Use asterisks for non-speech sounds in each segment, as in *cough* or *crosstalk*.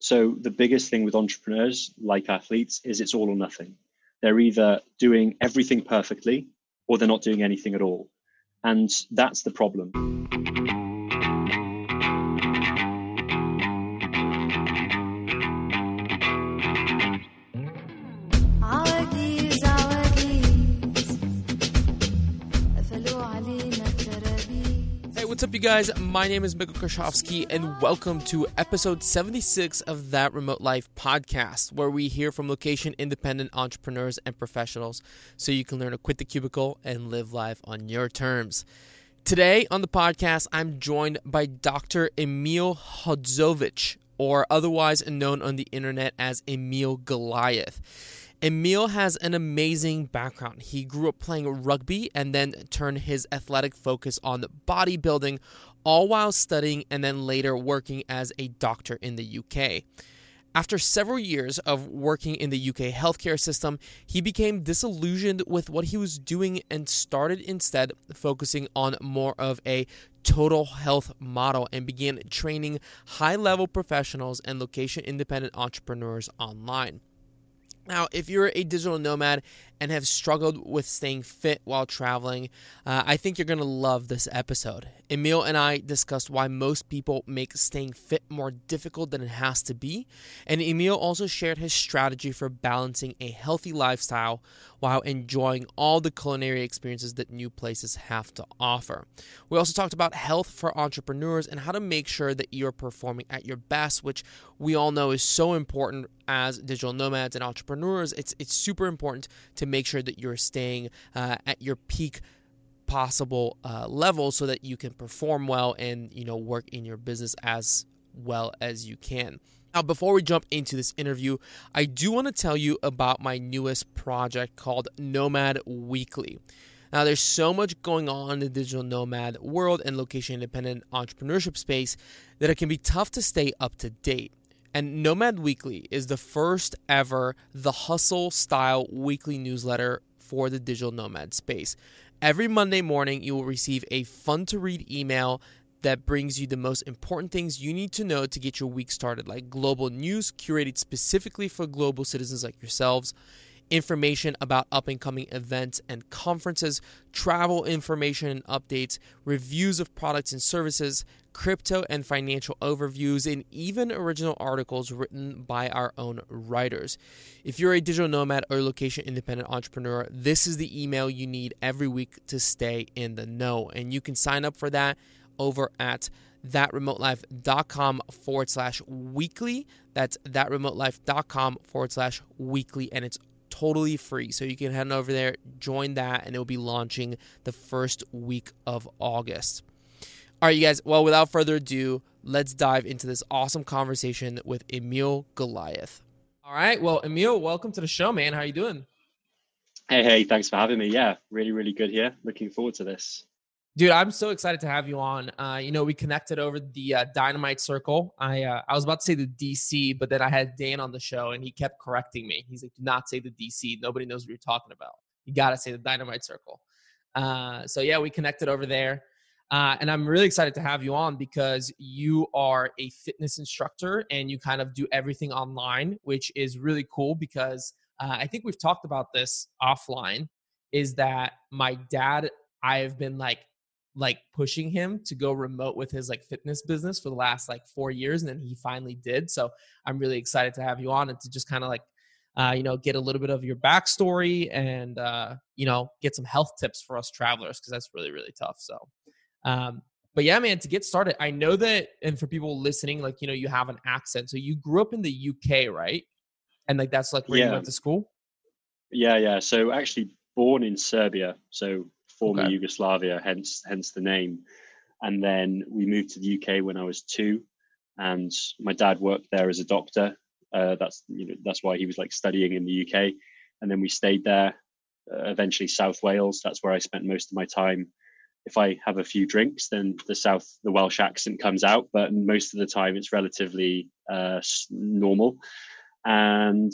So the biggest thing with entrepreneurs, like athletes, is it's all or nothing. They're either doing everything perfectly or they're not doing anything at all. And that's the problem. What's up, you guys? My name is Mikkel Krashovsky, and welcome to episode 76 of That Remote Life podcast, where we hear from location independent entrepreneurs and professionals so you can learn to quit the cubicle and live life on your terms. Today on the podcast, I'm joined by Dr. Emil Hodzovic, or otherwise known on the internet as Emil Goliath. Emil has an amazing background. He grew up playing rugby and then turned his athletic focus on bodybuilding, all while studying and then later working as a doctor in the UK. After several years of working in the UK healthcare system, he became disillusioned with what he was doing and started instead focusing on more of a total health model and began training high level professionals and location independent entrepreneurs online. Now, if you're a digital nomad and have struggled with staying fit while traveling, uh, I think you're going to love this episode. Emil and I discussed why most people make staying fit more difficult than it has to be, and Emil also shared his strategy for balancing a healthy lifestyle while enjoying all the culinary experiences that new places have to offer. We also talked about health for entrepreneurs and how to make sure that you're performing at your best, which we all know is so important as digital nomads and entrepreneurs. It's it's super important to make sure that you're staying uh, at your peak possible uh, level so that you can perform well and you know work in your business as well as you can. Now, before we jump into this interview, I do want to tell you about my newest project called Nomad Weekly. Now, there's so much going on in the digital nomad world and location independent entrepreneurship space that it can be tough to stay up to date. And Nomad Weekly is the first ever The Hustle style weekly newsletter for the digital nomad space. Every Monday morning, you will receive a fun to read email that brings you the most important things you need to know to get your week started, like global news curated specifically for global citizens like yourselves, information about up and coming events and conferences, travel information and updates, reviews of products and services, crypto and financial overviews, and even original articles written by our own writers. If you're a digital nomad or location independent entrepreneur, this is the email you need every week to stay in the know. And you can sign up for that over at thatremotelife.com forward slash weekly. That's thatremotelife.com forward slash weekly. And it's totally free. So you can head over there, join that, and it will be launching the first week of August. All right, you guys. Well, without further ado, let's dive into this awesome conversation with Emil Goliath. All right. Well, Emil, welcome to the show, man. How are you doing? Hey, hey, thanks for having me. Yeah, really, really good here. Looking forward to this. Dude, I'm so excited to have you on. Uh, you know, we connected over the uh, Dynamite Circle. I uh, I was about to say the DC, but then I had Dan on the show, and he kept correcting me. He's like, "Do not say the DC. Nobody knows what you're talking about. You got to say the Dynamite Circle." Uh, so yeah, we connected over there, uh, and I'm really excited to have you on because you are a fitness instructor and you kind of do everything online, which is really cool. Because uh, I think we've talked about this offline. Is that my dad? I have been like like pushing him to go remote with his like fitness business for the last like four years and then he finally did so i'm really excited to have you on and to just kind of like uh, you know get a little bit of your backstory and uh, you know get some health tips for us travelers because that's really really tough so um, but yeah man to get started i know that and for people listening like you know you have an accent so you grew up in the uk right and like that's like where Yeah. you went to school Yeah, yeah. So actually born in Serbia, so former Okay. Yugoslavia, hence hence the name. And then we moved to the UK when I was two, and my dad worked there as a doctor. Uh, that's you know that's why he was like studying in the UK, and then we stayed there. Uh, eventually, South Wales. That's where I spent most of my time. If I have a few drinks, then the South, the Welsh accent comes out, but most of the time it's relatively uh, normal. And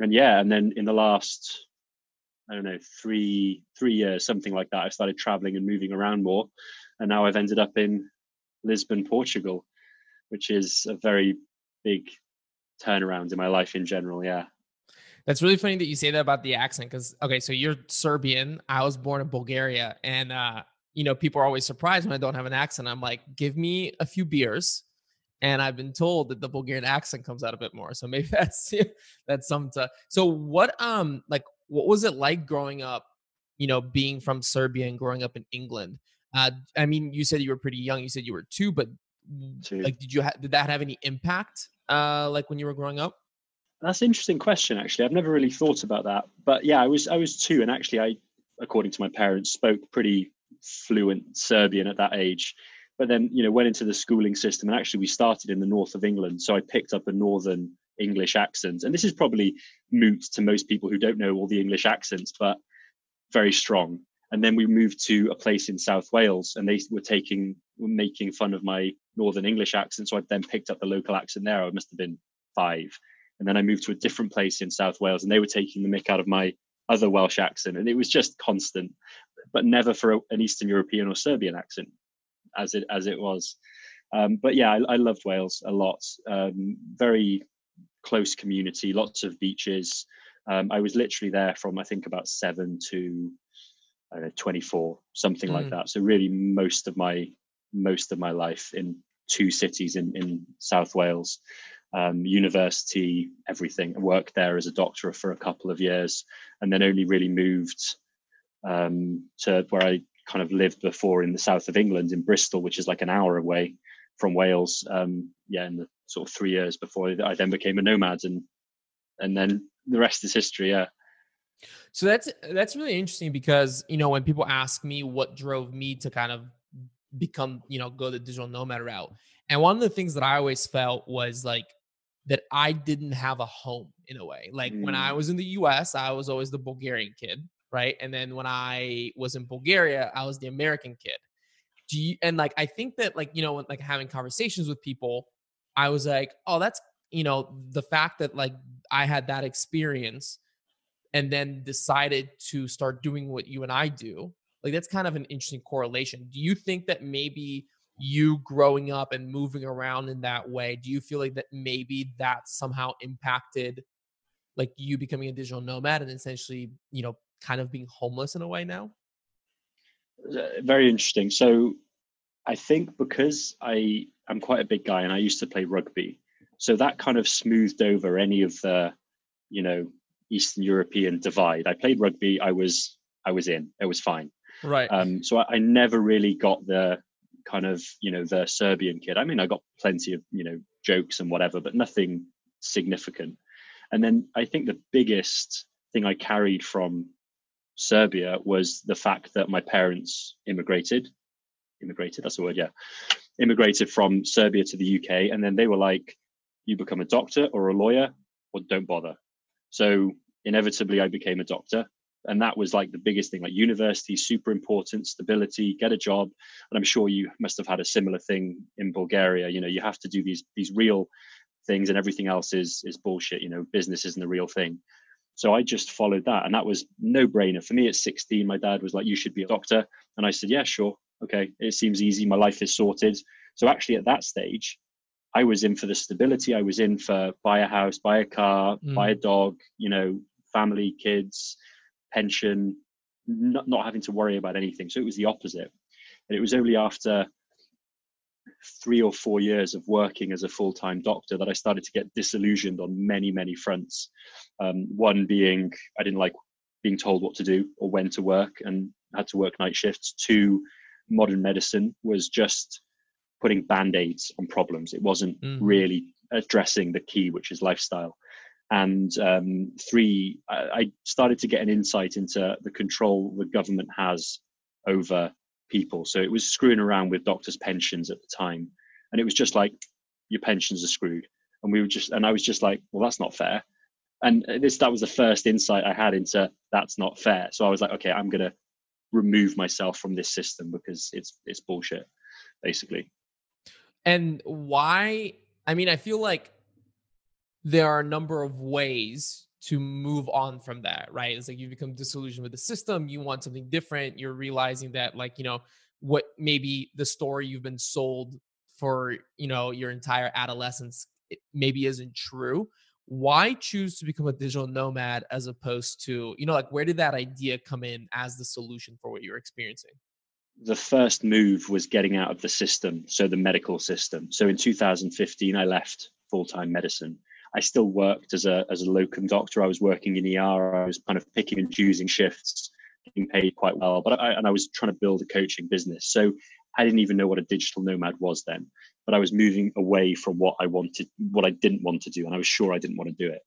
and yeah, and then in the last I don't know three three years, something like that, I started traveling and moving around more, and now I've ended up in Lisbon, Portugal, which is a very big turnaround in my life in general. Yeah. That's really funny that you say that about the accent because okay, so you're Serbian. I was born in Bulgaria, and uh, you know people are always surprised when I don't have an accent. I'm like, give me a few beers, and I've been told that the Bulgarian accent comes out a bit more. So maybe *laughs* that's that's something. So what um like what was it like growing up? You know, being from Serbia and growing up in England. Uh, I mean, you said you were pretty young. You said you were two, but Two. like, did you ha- did that have any impact? Uh, like when you were growing up? That's an interesting question. Actually, I've never really thought about that. But yeah, I was I was two, and actually, I, according to my parents, spoke pretty fluent Serbian at that age. But then, you know, went into the schooling system, and actually, we started in the north of England, so I picked up a northern English accent. And this is probably moot to most people who don't know all the English accents, but very strong. And then we moved to a place in South Wales, and they were taking were making fun of my northern English accent. So I then picked up the local accent there. I must have been five. And then I moved to a different place in South Wales, and they were taking the mick out of my other Welsh accent, and it was just constant, but never for a, an Eastern European or Serbian accent, as it as it was. Um, but yeah, I, I, loved Wales a lot. Um, very close community, lots of beaches. Um, I was literally there from I think about seven to I don't know, 24, something mm. like that. So really, most of my most of my life in two cities in in South Wales um, university, everything. I worked there as a doctor for a couple of years, and then only really moved um, to where I kind of lived before in the south of England, in Bristol, which is like an hour away from Wales. Um, yeah, in the sort of three years before I then became a nomad, and and then the rest is history. Yeah. So that's that's really interesting because you know when people ask me what drove me to kind of become you know go the digital nomad route, and one of the things that I always felt was like that I didn't have a home in a way. Like mm. when I mm. was in the US, I was always the Bulgarian kid, right? And then when I was in Bulgaria, I was the American kid. Do you, and like I think that like you know like having conversations with people, I was like, oh, that's you know the fact that like I had that experience and then decided to start doing what you and I do. Like that's kind of an interesting correlation. Do you think that maybe you growing up and moving around in that way do you feel like that maybe that somehow impacted like you becoming a digital nomad and essentially you know kind of being homeless in a way now? Uh, very interesting. So i think because i i'm quite a big guy and i used to play rugby so that kind of smoothed over any of the you know eastern european divide. I played rugby i was i was in it was fine. Right. Um so I, I never really got the kind of you know the Serbian kid. I mean, I got plenty of you know jokes and whatever, but nothing significant. And then I think the biggest thing I carried from Serbia was the fact that my parents immigrated. Immigrated, that's the word, yeah. Immigrated from Serbia to the UK, and then they were like, "You become a doctor or a lawyer, or don't bother." So inevitably, I became a doctor, and that was like the biggest thing like university super important stability get a job and i'm sure you must have had a similar thing in bulgaria you know you have to do these these real things and everything else is is bullshit you know business isn't the real thing so i just followed that and that was no brainer for me. At 16 my dad was like you should be a doctor. And i said yeah sure. Okay. It seems easy. My life is sorted. So actually at that stage i was in for the stability. I was in for buy a house buy a car mm. buy a dog you know family kids pension, not, not having to worry about anything. So it was the opposite. And it was only after three or four years of working as a full time doctor that I started to get disillusioned on many, many fronts. Um, one being I didn't like being told what to do or when to work and had to work night shifts. Two, modern medicine was just putting band aids on problems. It wasn't mm. really addressing the key, which is lifestyle and um, three, I, I started to get an insight into the control the government has over people. So it was screwing around with doctors' pensions at the time, and it was just like your pensions are screwed, and we were just, and I was just like, well, that's not fair. And this that was the first insight I had into that's not fair. So I was like, okay, I'm gonna remove myself from this system because it's it's bullshit, basically. And why? I mean, I feel like there are a number of ways to move on from that, right? It's like you become disillusioned with the system, you want something different, you're realizing that, like, you know, what maybe the story you've been sold for, you know, your entire adolescence maybe isn't true. Why choose to become a digital nomad as opposed to, you know, like where did that idea come in as the solution for what you're experiencing? the first move was getting out of the system, so the medical system. So in 2015, I left full time medicine. I still worked as a as a locum doctor. I was working in ER. I was kind of picking and choosing shifts, getting paid quite well. But I, and I was trying to build a coaching business. So I didn't even know what a digital nomad was then. But I was moving away from what I wanted, what I didn't want to do, and I was sure I didn't want to do it.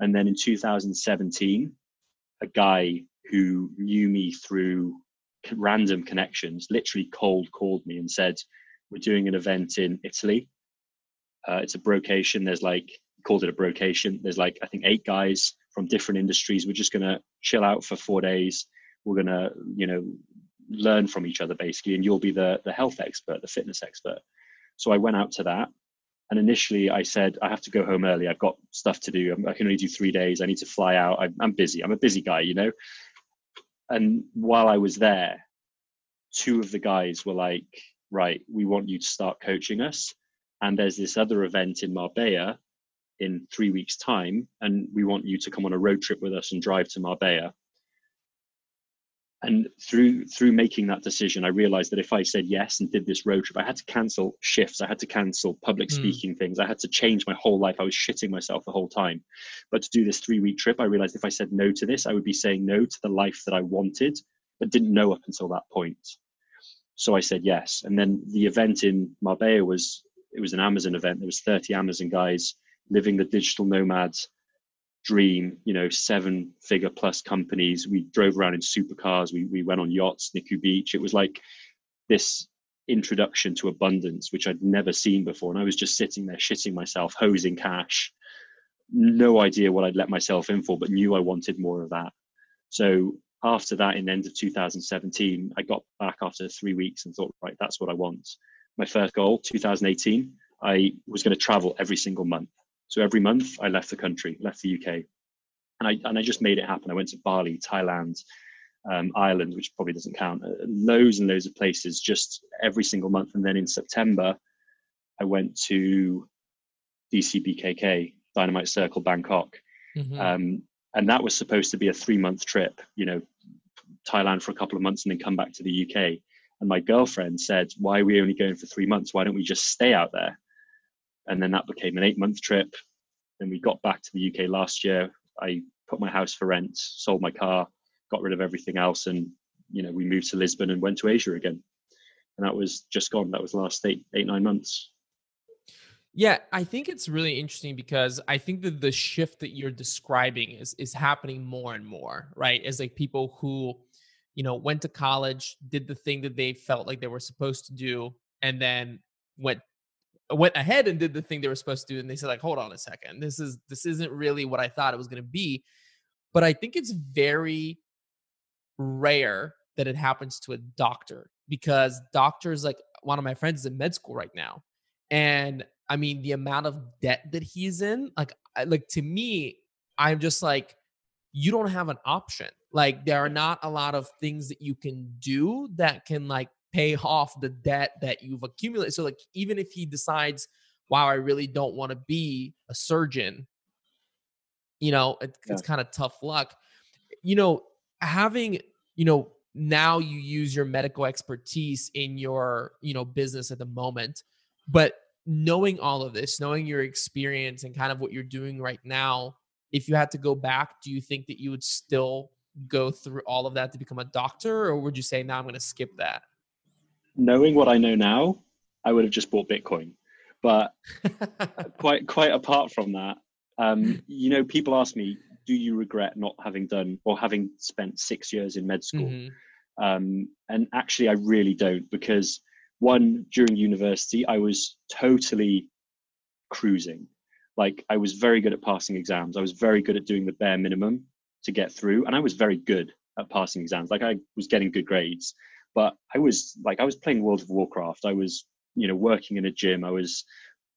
And then in 2017, a guy who knew me through random connections literally cold called me and said, "We're doing an event in Italy. Uh, it's a brocation. There's like called it a brocation. There's like I think eight guys from different industries. We're just gonna chill out for four days. We're gonna you know learn from each other basically, and you'll be the the health expert, the fitness expert." So I went out to that. And initially, I said, I have to go home early. I've got stuff to do. I can only do three days. I need to fly out. I'm busy. I'm a busy guy, you know and while I was there, two of the guys were like, right, we want you to start coaching us. And there's this other event in Marbella in three weeks' time, and we want you to come on a road trip with us and drive to Marbella. And through through making that decision i realized that if i said yes and did this road trip i had to cancel shifts i had to cancel public mm. speaking things i had to change my whole life i was shitting myself the whole time. But to do this three week trip i realized if i said no to this i would be saying no to the life that i wanted but didn't know up until that point. So i said yes. And then the event in marbella was it was an amazon event. There was 30 amazon guys living the digital nomads dream, you know, seven figure plus companies. We drove around in supercars. We, we went on yachts, Nikki Beach. It was like this introduction to abundance, which I'd never seen before. And I was just sitting there shitting myself, hosing cash. No idea what I'd let myself in for, but knew I wanted more of that. So after that, in the end of 2017, I got back after three weeks and thought, right, that's what I want. My first goal, 2018, I was going to travel every single month. So every month I left the country, left the UK, and I and I just made it happen. I went to Bali, Thailand, um, Ireland, which probably doesn't count, uh, loads and loads of places just every single month. And then in September, I went to DCBKK, Dynamite Circle Bangkok, mm-hmm. um, and that was supposed to be a three month trip. You know, Thailand for a couple of months and then come back to the UK. And my girlfriend said, "Why are we only going for three months? Why don't we just stay out there?" And then that became an eight month trip. Then we got back to the UK last year. I put my house for rent, sold my car, got rid of everything else, and you know we moved to Lisbon and went to Asia again. And that was just gone. That was last eight eight nine months. Yeah, I think it's really interesting because I think that the shift that you're describing is is happening more and more, right? As like people who, you know, went to college, did the thing that they felt like they were supposed to do, and then went went ahead and did the thing they were supposed to do and they said like hold on a second. This is this isn't really what i thought it was going to be. But i think it's very rare that it happens to a doctor because doctors like one of my friends is in med school right now and i mean the amount of debt that he's in like like to me i'm just like you don't have an option. Like there are not a lot of things that you can do that can like pay off the debt that you've accumulated. So like even if he decides, wow, I really don't want to be a surgeon, you know, it, yeah. it's kind of tough luck. You know, having, you know, now you use your medical expertise in your, you know, business at the moment, but knowing all of this, knowing your experience and kind of what you're doing right now, if you had to go back, do you think that you would still go through all of that to become a doctor or would you say now I'm going to skip that? Knowing what I know now, I would have just bought Bitcoin. But *laughs* quite quite apart from that, um, you know, people ask me, "Do you regret not having done or having spent six years in med school?" Mm-hmm. Um, and actually, I really don't because one during university, I was totally cruising. Like I was very good at passing exams. I was very good at doing the bare minimum to get through, and I was very good at passing exams. Like I was getting good grades. But I was like, I was playing World of Warcraft. I was, you know, working in a gym. I was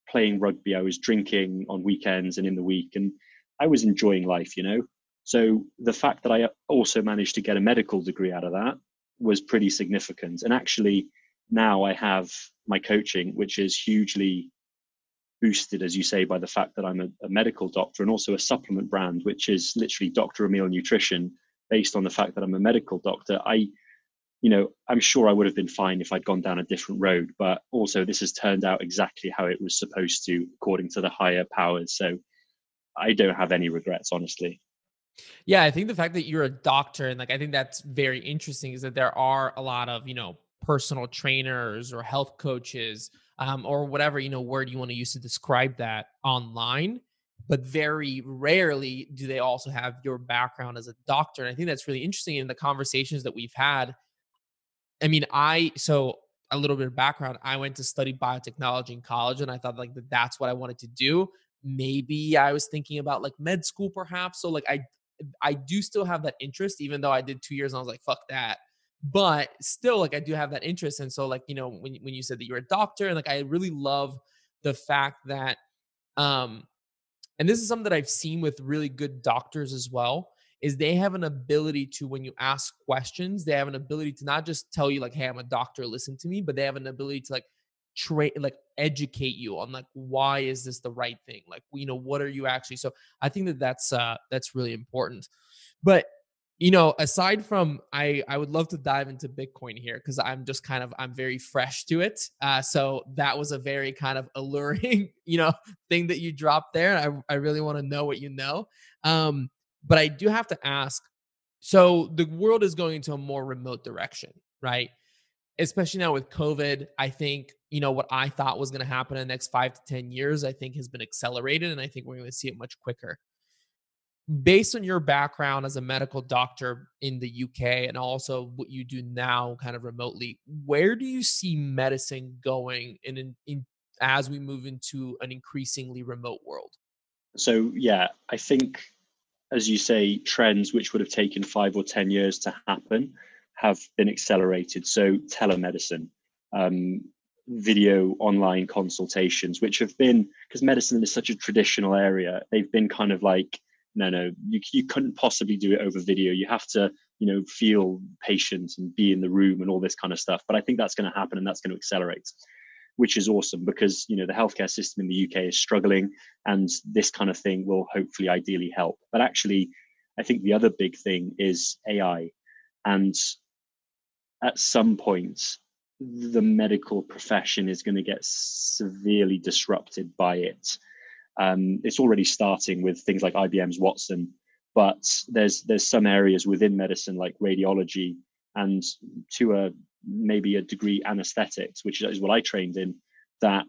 playing rugby. I was drinking on weekends and in the week, and I was enjoying life, you know. So the fact that I also managed to get a medical degree out of that was pretty significant. And actually, now I have my coaching, which is hugely boosted, as you say, by the fact that I'm a, a medical doctor and also a supplement brand, which is literally Dr. Emil Nutrition, based on the fact that I'm a medical doctor. I you know, I'm sure I would have been fine if I'd gone down a different road, but also this has turned out exactly how it was supposed to, according to the higher powers. So I don't have any regrets, honestly. Yeah, I think the fact that you're a doctor and like I think that's very interesting is that there are a lot of, you know, personal trainers or health coaches um, or whatever, you know, word you want to use to describe that online. But very rarely do they also have your background as a doctor. And I think that's really interesting in the conversations that we've had I mean, I so a little bit of background. I went to study biotechnology in college, and I thought like that that's what I wanted to do. Maybe I was thinking about like med school, perhaps. So like I, I do still have that interest, even though I did two years and I was like, fuck that. But still, like I do have that interest, and so like you know when when you said that you're a doctor, and like I really love the fact that, um, and this is something that I've seen with really good doctors as well is they have an ability to when you ask questions they have an ability to not just tell you like hey i'm a doctor listen to me but they have an ability to like train like educate you on like why is this the right thing? Like you know what are you actually so i think that that's uh that's really important. But you know aside from i i would love to dive into bitcoin here because i'm just kind of i'm very fresh to it uh so that was a very kind of *laughs* alluring you know thing that you dropped there i, I really want to know what you know. Um but I do have to ask so the world is going into a more remote direction, right? Especially now with COVID, I think, you know, what I thought was going to happen in the next five to 10 years, I think has been accelerated. And I think we're going to see it much quicker. Based on your background as a medical doctor in the UK and also what you do now kind of remotely, where do you see medicine going in, in, in as we move into an increasingly remote world? So, yeah, I think as you say, trends which would have taken five or 10 years to happen have been accelerated. So, telemedicine, um, video online consultations, which have been, because medicine is such a traditional area, they've been kind of like, no, no, you, you couldn't possibly do it over video. You have to, you know, feel patient and be in the room and all this kind of stuff. But I think that's going to happen and that's going to accelerate which is awesome because you know the healthcare system in the UK is struggling, and this kind of thing will hopefully ideally help. But actually, I think the other big thing is AI, and at some point, the medical profession is going to get severely disrupted by it. Um, it's already starting with things like IBM's Watson, but there's there's some areas within medicine like radiology and to a maybe a degree anesthetics, which is what I trained in, that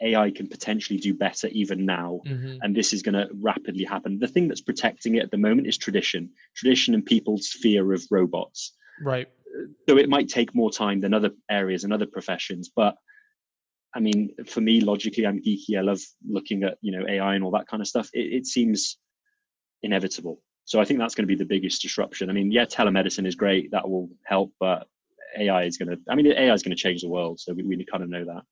AI can potentially do better even now. Mm-hmm. And this is going to rapidly happen. The thing that's protecting it at the moment is tradition, tradition and people's fear of robots. Right. So it might take more time than other areas and other professions. But I mean, for me, logically, I'm geeky. I love looking at, you know, AI and all that kind of stuff. It, it seems inevitable. So I think that's going to be the biggest disruption. I mean, yeah, telemedicine is great. That will help, but AI is going to, I mean, AI is going to change the world. So we, we kind of know that.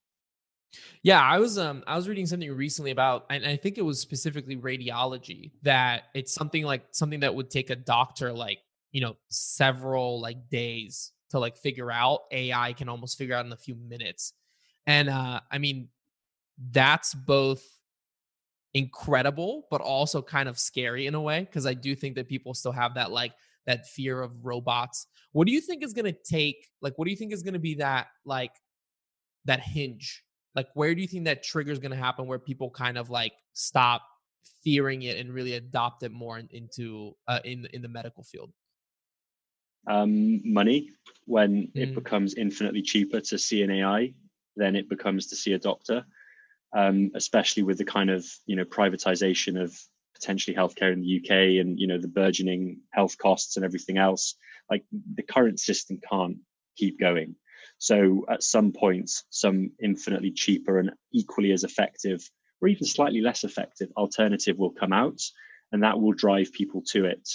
Yeah, I was um I was reading something recently about and I think it was specifically radiology that it's something like something that would take a doctor like, you know, several like days to like figure out. AI can almost figure out in a few minutes. And uh I mean that's both incredible, but also kind of scary in a way because I do think that people still have that like that fear of robots. What do you think is going to take? Like, what do you think is going to be that like that hinge? Like, where do you think that trigger is going to happen where people kind of like stop fearing it and really adopt it more in, into uh, in in the medical field? Um, money. When mm. it becomes infinitely cheaper to see an AI, then it becomes to see a doctor um, especially with the kind of you know privatization of potentially healthcare in the UK and you know the burgeoning health costs and everything else. Like the current system can't keep going. So at some point, some infinitely cheaper and equally as effective, or even slightly less effective alternative will come out, and that will drive people to it.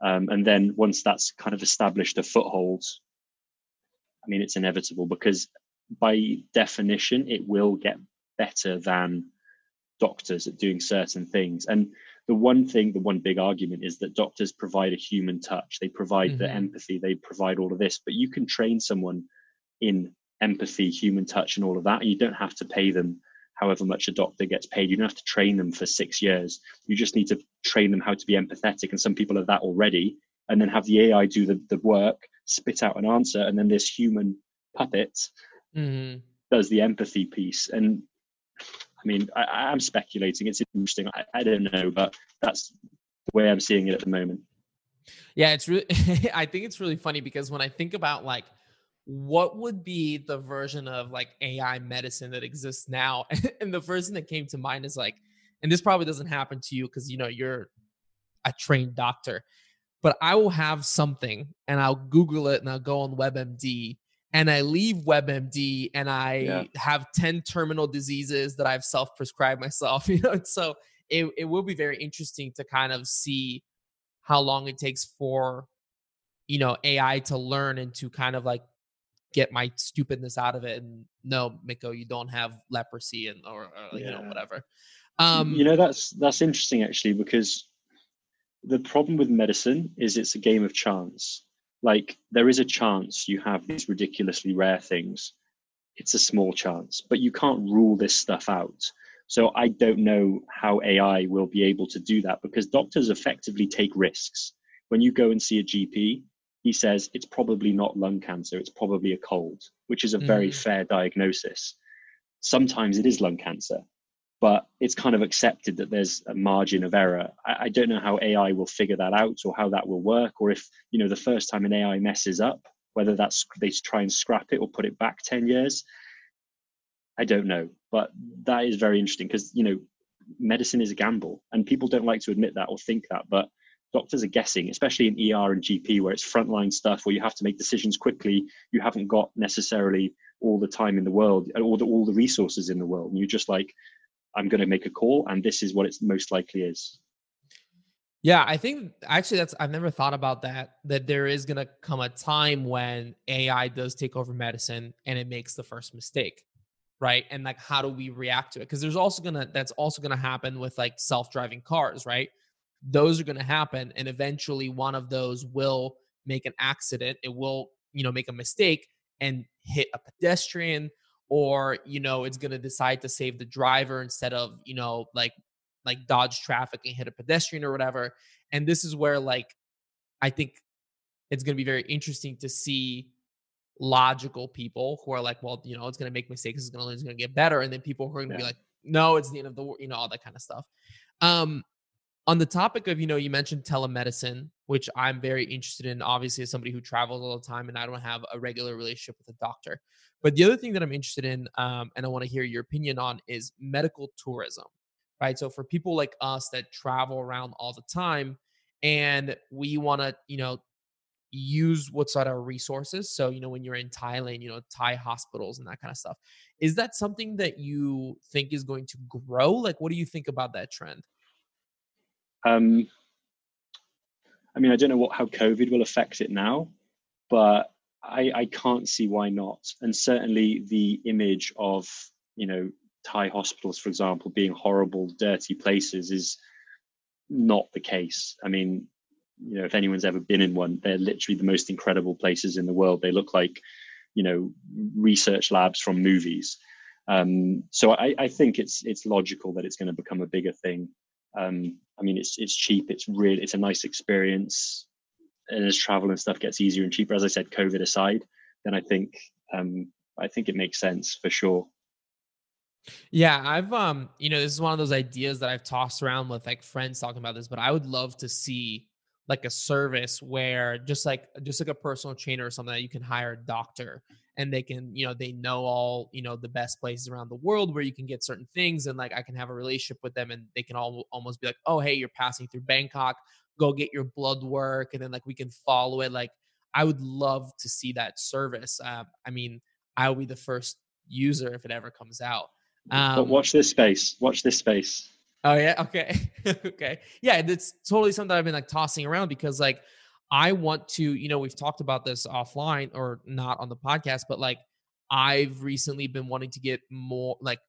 Um, and then once that's kind of established a foothold, I mean, it's inevitable because by definition, it will get better than doctors at doing certain things. And the one thing, the one big argument is that doctors provide a human touch. They provide mm-hmm. the empathy, they provide all of this, but you can train someone in empathy, human touch, and all of that. And you don't have to pay them however much a doctor gets paid. You don't have to train them for six years. You just need to train them how to be empathetic. And some people are that already. And then have the AI do the, the work, spit out an answer, and then this human puppet Mhm. does the empathy piece. And I mean, I, I'm speculating. It's interesting. I, I don't know, but that's the way I'm seeing it at the moment. Yeah, it's really *laughs* I think it's really funny because when I think about like what would be the version of like AI medicine that exists now *laughs* and the first thing that came to mind is like and this probably doesn't happen to you because you know you're a trained doctor but I will have something and I'll google it and I'll go on WebMD and I leave WebMD and I Yeah. have 10 terminal diseases that I've self-prescribed myself *laughs* you know and so it, it will be very interesting to kind of see how long it takes for you know AI to learn and to kind of like get my stupidness out of it and no Miko you don't have leprosy and or, or you know whatever um you know, that's that's interesting actually because the problem with medicine is it's a game of chance. Like there is a chance you have these ridiculously rare things. It's a small chance, but you can't rule this stuff out. So I don't know how AI will be able to do that because doctors effectively take risks. When you go and see a GP, he says it's probably not lung cancer, it's probably a cold, which is a very Mhm. fair diagnosis. Sometimes it is lung cancer, but it's kind of accepted that there's a margin of error. I, I don't know how AI will figure that out or how that will work, or if, you know, the first time an AI messes up, whether that's they try and scrap it or put it back 10 years. I don't know. But that is very interesting because, you know, medicine is a gamble and people don't like to admit that or think that. But doctors are guessing, especially in ER and GP, where it's frontline stuff where you have to make decisions quickly. You haven't got necessarily all the time in the world or the, all the resources in the world. And you're just like, I'm going to make a call, and this is what it's most likely is. Yeah, I think actually that's I've never thought about that that there is going to come a time when AI does take over medicine and it makes the first mistake. Right? And like how do we react to it? Cuz there's also going to that's also going to happen with like self-driving cars, right? Those are going to happen and eventually one of those will make an accident. It will, you know, make a mistake and hit a pedestrian or, you know, it's going to decide to save the driver instead of, you know, like like dodge traffic and hit a pedestrian or whatever. And this is where like I think it's going to be very interesting to see logical people who are like, well, you know, it's going to make mistakes, it's going to learn, it's going to get better, and then people who are going to be like, no, it's the end of the world, you know, all that kind of stuff. Um, on the topic of, you know, you mentioned telemedicine, which I'm very interested in, obviously, as somebody who travels all the time and I don't have a regular relationship with a doctor. But the other thing that I'm interested in, um, and I want to hear your opinion on, is medical tourism, right? So for people like us that travel around all the time and we want to, you know, use what's at our resources. So, you know, when you're in Thailand, you know, Thai hospitals and that kind of stuff. Is that something that you think is going to grow? Like, what do you think about that trend? Um, I mean, I don't know what how COVID will affect it now, but I, I can't see why not. And certainly, the image of you know Thai hospitals, for example, being horrible, dirty places is not the case. I mean, you know, if anyone's ever been in one, they're literally the most incredible places in the world. They look like, you know, research labs from movies. Um, so I, I think it's it's logical that it's going to become a bigger thing. Um, I mean, it's it's cheap. It's really it's a nice experience, and as travel and stuff gets easier and cheaper, as I said, COVID aside, then I think um, I think it makes sense for sure. Yeah, I've um, you know, this is one of those ideas that I've tossed around with like friends talking about this, but I would love to see like a service where just like just like a personal trainer or something that you can hire a doctor and they can, you know, they know all, you know, the best places around the world where you can get certain things and like I can have a relationship with them and they can all almost be like, "Oh, hey, you're passing through Bangkok, go get your blood work." And then like we can follow it like I would love to see that service. Uh, I mean, I will be the first user if it ever comes out. but Um, watch this space. Watch this space. Oh yeah, *laughs* okay. okay. Yeah, that's totally something I've been like tossing around because like I want to, you know, we've talked about this offline or not on the podcast, but like I've recently been wanting to get more like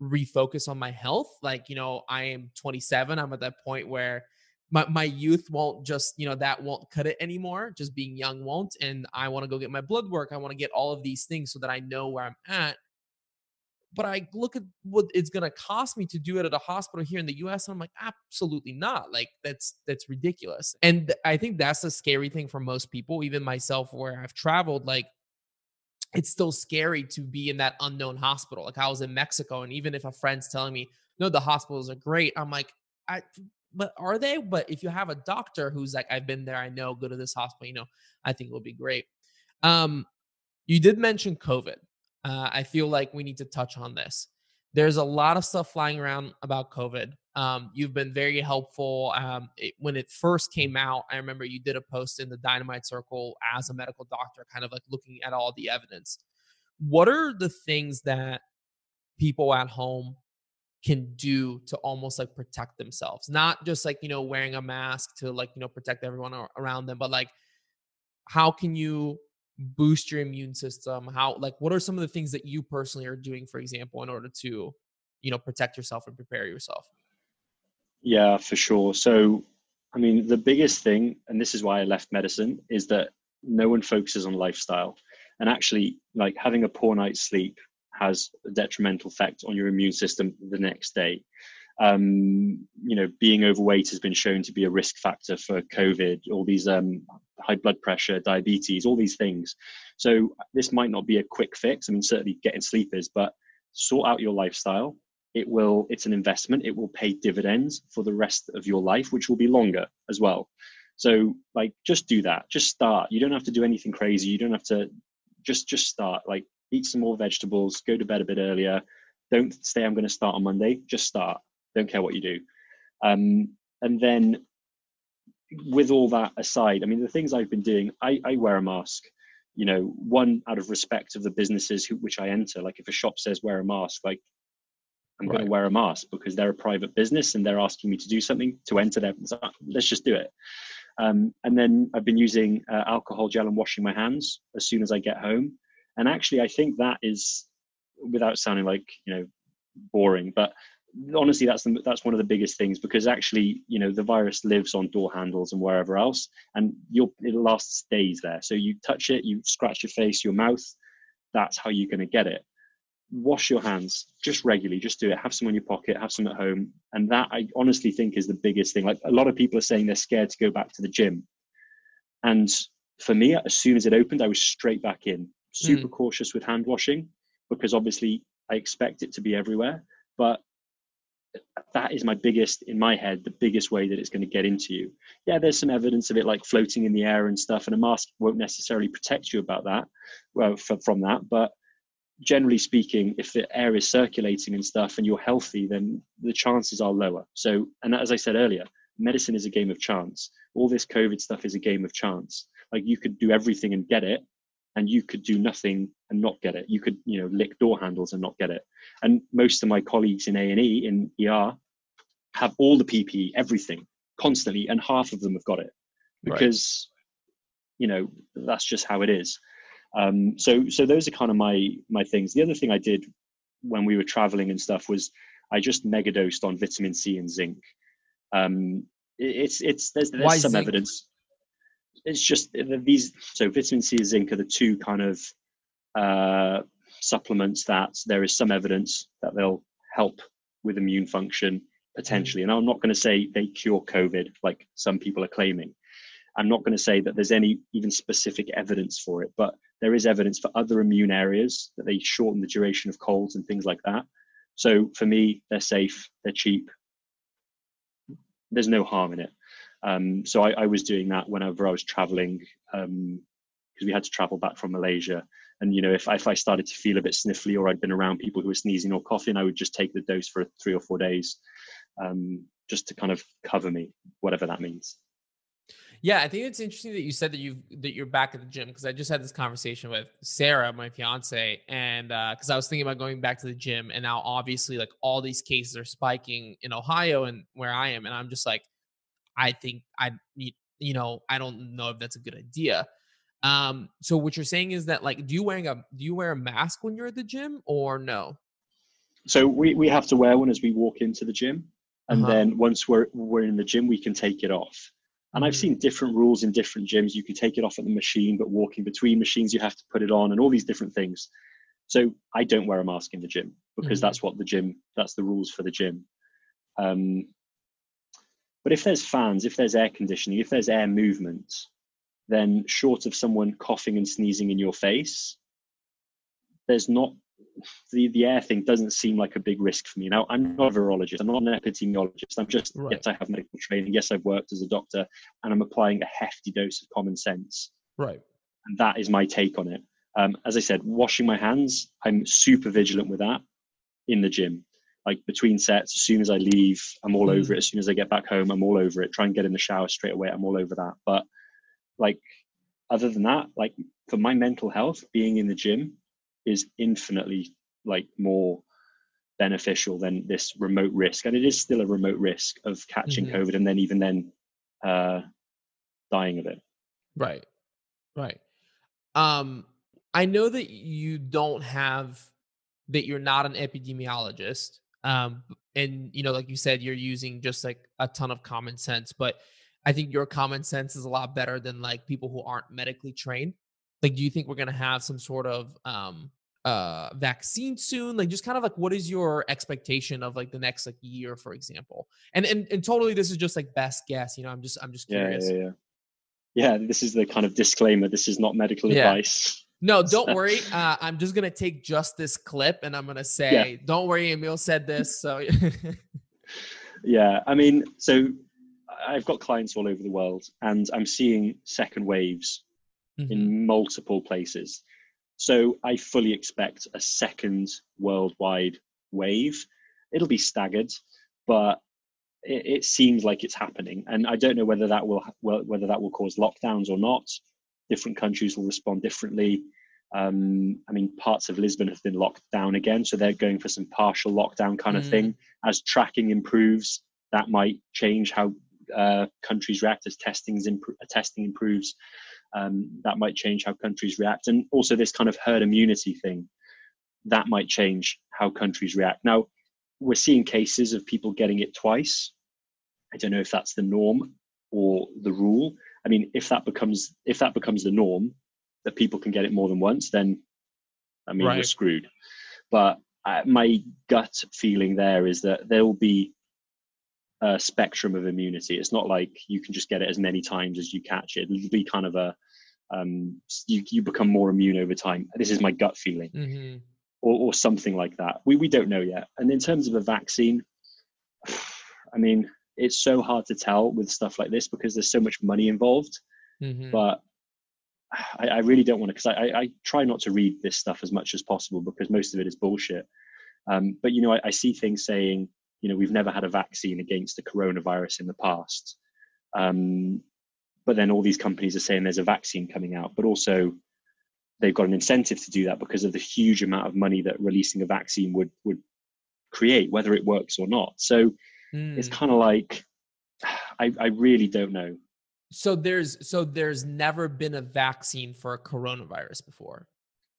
refocus on my health. Like, you know, I am 27. I'm at that point where my, my youth won't just you know that won't cut it anymore just being young won't and i want to go get my blood work i want to get all of these things so that i know where i'm at but i look at what it's going to cost me to do it at a hospital here in the us and i'm like absolutely not like that's that's ridiculous and i think that's the scary thing for most people even myself where i've traveled like it's still scary to be in that unknown hospital like i was in mexico and even if a friend's telling me no the hospitals are great i'm like I, but are they? But if you have a doctor who's like, I've been there, I know, go to this hospital, you know, I think it will be great. Um, you did mention COVID. Uh, I feel like we need to touch on this. There's a lot of stuff flying around about COVID. Um, you've been very helpful. Um, it, when it first came out, I remember you did a post in the Dynamite Circle as a medical doctor, kind of like looking at all the evidence. What are the things that people at home can do to almost like protect themselves not just like you know wearing a mask to like you know protect everyone around them but like how can you boost your immune system? How like what are some of the things that you personally are doing for example in order to you know protect yourself and prepare yourself? Yeah for sure. So i mean the biggest thing and this is why i left medicine is that no one focuses on lifestyle. And actually like having a poor night's sleep has a detrimental effect on your immune system the next day. Um, you know, being overweight has been shown to be a risk factor for COVID, all these um, high blood pressure, diabetes, all these things. So this might not be a quick fix. I mean, certainly getting sleep is, but sort out your lifestyle. It will. It's an investment. It will pay dividends for the rest of your life, which will be longer as well. So, like, just do that. Just start. You don't have to do anything crazy. You don't have to. Just, just start. Like, eat some more vegetables, go to bed a bit earlier. Don't say I'm going to start on Monday. Just start. Don't care what you do. Um, and then, with all that aside, I mean, the things I've been doing, I, I wear a mask. You know, one out of respect of the businesses who, which I enter. Like, if a shop says wear a mask, like I'm right. going to wear a mask because they're a private business and they're asking me to do something to enter their. So let's just do it. Um, and then I've been using uh, alcohol gel and washing my hands as soon as I get home. And actually, I think that is, without sounding like you know, boring, but honestly, that's the, that's one of the biggest things because actually, you know, the virus lives on door handles and wherever else, and you'll it lasts days there. So you touch it, you scratch your face, your mouth. That's how you're going to get it. Wash your hands just regularly. Just do it. Have some in your pocket. Have some at home. And that I honestly think is the biggest thing. Like a lot of people are saying they're scared to go back to the gym, and for me, as soon as it opened, I was straight back in super mm. cautious with hand washing because obviously I expect it to be everywhere. But that is my biggest, in my head, the biggest way that it's going to get into you. Yeah, there's some evidence of it like floating in the air and stuff, and a mask won't necessarily protect you about that, well, from that. But generally speaking, if the air is circulating and stuff and you're healthy, then the chances are lower. So, and as I said earlier, medicine is a game of chance. All this COVID stuff is a game of chance. Like you could do everything and get it, and you could do nothing and not get it. You could, you know, lick door handles and not get it. And most of my colleagues in A and E in ER have all the PPE, everything, constantly, and half of them have got it because, right. you know, that's just how it is. Um, so, so those are kind of my my things. The other thing I did when we were traveling and stuff was I just mega dosed on vitamin C and zinc. Um, it's it's there's, there's some zinc? evidence it's just these so vitamin C and zinc are the two kind of uh, supplements that there is some evidence that they'll help with immune function potentially. And I'm not going to say they cure COVID like some people are claiming. I'm not going to say that there's any even specific evidence for it, but there is evidence for other immune areas that they shorten the duration of colds and things like that. So for me, they're safe, they're cheap. There's no harm in it. Um, so I, I, was doing that whenever I was traveling because um, we had to travel back from Malaysia. And you know, if if I started to feel a bit sniffly or I'd been around people who were sneezing or coughing, I would just take the dose for three or four days, um, just to kind of cover me, whatever that means. Yeah, I think it's interesting that you said that you that you're back at the gym because I just had this conversation with Sarah, my fiance, and because uh, I was thinking about going back to the gym, and now obviously like all these cases are spiking in Ohio and where I am, and I'm just like, I think I need, you know, I don't know if that's a good idea. Um, so what you're saying is that like, do you wearing a do you wear a mask when you're at the gym or no? So we we have to wear one as we walk into the gym. and Uh-huh. then once we're we're in the gym, we can take it off. And I've Mhm. seen different rules in different gyms. You can take it off at the machine, but walking between machines, you have to put it on, and all these different things. So I don't wear a mask in the gym because Mhm. that's what the gym. That's the rules for the gym. Um, but if there's fans, if there's air conditioning, if there's air movement, then short of someone coughing and sneezing in your face, there's not the, the air thing doesn't seem like a big risk for me. Now, I'm not a virologist, I'm not an epidemiologist. I'm just, Right. yes, I have medical training. Yes, I've worked as a doctor, and I'm applying a hefty dose of common sense. Right. And that is my take on it. Um, as I said, washing my hands, I'm super vigilant with that in the gym. Like between sets, as soon as I leave, I'm all Mm. over it. As soon as I get back home, I'm all over it. Try and get in the shower straight away, I'm all over that. But like, other than that, like for my mental health, being in the gym is infinitely like more beneficial than this remote risk. And it is still a remote risk of catching Mhm. COVID and then even then uh, dying of it. Right. Right. Um, I know that you don't have that you're not an epidemiologist. Um, and you know, like you said, you're using just like a ton of common sense, but I think your common sense is a lot better than like people who aren't medically trained. Like, do you think we're gonna have some sort of um uh vaccine soon? Like just kind of like what is your expectation of like the next like year, for example? And and and totally this is just like best guess, you know, I'm just I'm just Yeah, curious. yeah, yeah. Yeah, this is the kind of disclaimer. This is not medical Yeah. advice. No, *laughs* don't worry. Uh, I'm just gonna take just this clip and I'm gonna say, "Don't worry, Emil said this." So, *laughs* Yeah, I mean, so I've got clients all over the world, and I'm seeing second waves Mhm. in multiple places. So I fully expect a second worldwide wave. It'll be staggered, but it, it seems like it's happening, and I don't know whether that will whether that will cause lockdowns or not. Different countries will respond differently. Um, I mean, parts of Lisbon have been locked down again, so they're going for some partial lockdown kind of Mm. thing. As tracking improves, that might change how uh, countries react. As testings impro- testing improves, um, that might change how countries react. And also, this kind of herd immunity thing that might change how countries react. Now, we're seeing cases of people getting it twice. I don't know if that's the norm or the rule. I mean, if that becomes if that becomes the norm, that people can get it more than once, then I mean you're screwed. But uh, my gut feeling there is that there will be a spectrum of immunity. It's not like you can just get it as many times as you catch it. It'll be kind of a um, you you become more immune over time. This is my gut feeling Mhm. or, or something like that. We, we don't know yet. And in terms of a vaccine, *sighs* I mean, it's so hard to tell with stuff like this because there's so much money involved. Mhm. But I, I really don't want to, because I, I, I try not to read this stuff as much as possible because most of it is bullshit. Um, but, you know, I, I see things saying, you know, we've never had a vaccine against the coronavirus in the past. Um, but then all these companies are saying there's a vaccine coming out, but also they've got an incentive to do that because of the huge amount of money that releasing a vaccine would would create, whether it works or not. So it's Mm. kind of like *sighs* I, I really don't know. So there's so there's never been a vaccine for a coronavirus before.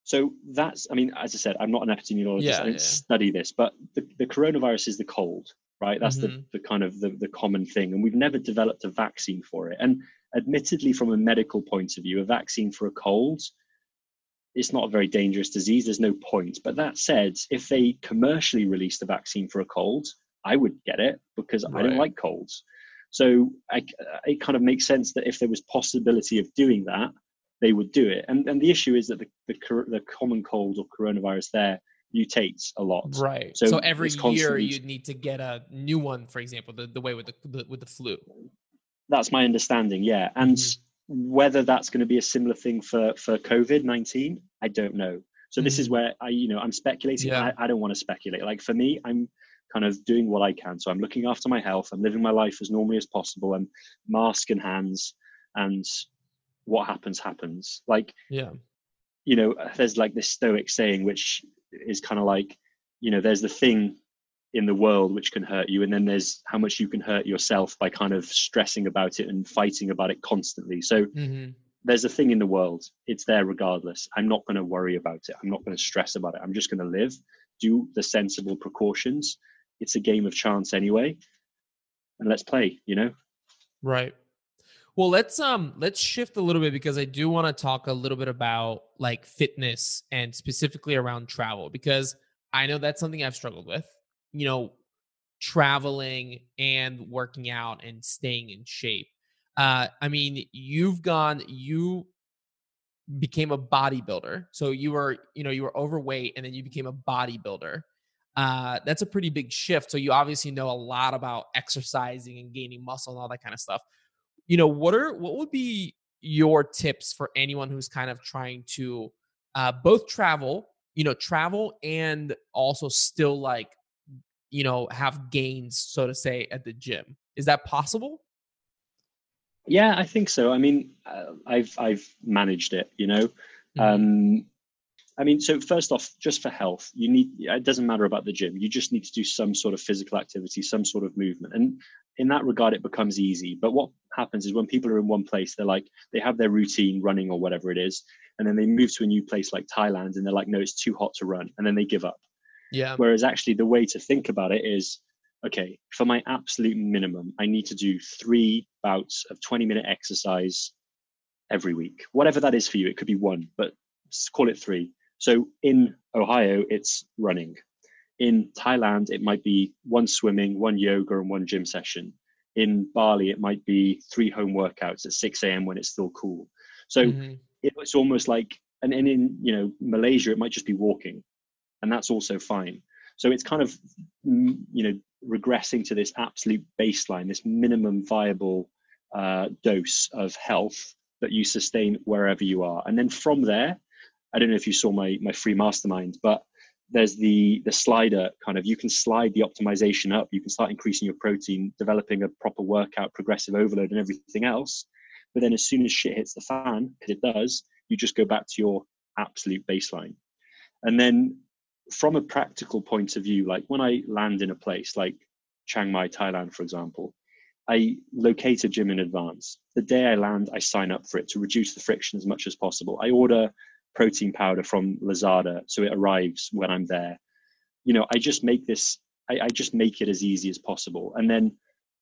So that's I mean, as I said, I'm not an epidemiologist. Yeah, I didn't yeah. study this, but the, the coronavirus is the cold, right? That's the, Mhm. the kind of the, the common thing. And we've never developed a vaccine for it. And admittedly, from a medical point of view, a vaccine for a cold it's not a very dangerous disease. There's no point. But that said, if they commercially released a vaccine for a cold, I would get it because I don't like colds. So I, it kind of makes sense that if there was possibility of doing that, they would do it. And and the issue is that the the, the common cold or coronavirus there mutates a lot. Right. So, So every year you'd need to get a new one, for example, the, the way with the, the with the flu. That's my understanding. Yeah, and Mhm. whether that's going to be a similar thing for for COVID nineteen, I don't know. So this is where I, you know, I'm speculating. Yeah. I, I don't want to speculate. Like for me, I'm kind of doing what I can. So I'm looking after my health. I'm living my life as normally as possible. I'm mask in hands, and what happens happens. Like Yeah. you know, there's like this stoic saying, which is kind of like, you know, there's the thing in the world which can hurt you, and then there's how much you can hurt yourself by kind of stressing about it and fighting about it constantly. So hmm there's a thing in the world, it's there regardless. I'm not going to worry about it. I'm not going to stress about it. I'm just going to live, do the sensible precautions. It's a game of chance anyway. and let's play. You know. Right. Well, let's um let's shift a little bit because I do want to talk a little bit about like fitness and specifically around travel because I know that's something I've struggled with. You know, traveling and working out and staying in shape. Uh I mean, you've gone you became a bodybuilder. So you were, you know, you were overweight and then you became a bodybuilder. Uh that's a pretty big shift. So you obviously know a lot about exercising and gaining muscle and all that kind of stuff. You know what are what would be your tips for anyone who's kind of trying to uh, both travel you know travel and also still like you know have gains so to say at the gym? Is that possible? Yeah i think so. I mean uh, i've i've managed it you know? Mhm. um i mean so first off just for health you need it doesn't matter about the gym. You just need to do some sort of physical activity some sort of movement. And in that regard it becomes easy. But what happens is when people are in one place they're like they have their routine running or whatever it is and then they move to a new place like thailand and they're like no it's too hot to run and then they give up. Yeah. Whereas actually, the way to think about it is okay, for my absolute minimum, I need to do three bouts of 20 minute exercise every week. Whatever that is for you, it could be one, but call it three. So in Ohio, it's running. In Thailand, it might be one swimming, one yoga, and one gym session. In Bali, it might be three home workouts at 6 a.m. when it's still cool. So Mhm. it- it's almost like and, and in you know malaysia it might just be walking and that's also fine so it's kind of mm, you know regressing to this absolute baseline this minimum viable uh, dose of health that you sustain wherever you are and then from there i don't know if you saw my my free mastermind but there's the the slider kind of you can slide the optimization up you can start increasing your protein developing a proper workout progressive overload and everything else but then as soon as shit hits the fan because it does you just go back to your absolute baseline. And then from a practical point of view, like when I land in a place like Chiang Mai, Thailand, for example, I locate a gym in advance. The day I land, I sign up for it to reduce the friction as much as possible. I order protein powder from Lazada so it arrives when I'm there. You know, I just make this, I, I just make it as easy as possible. And then,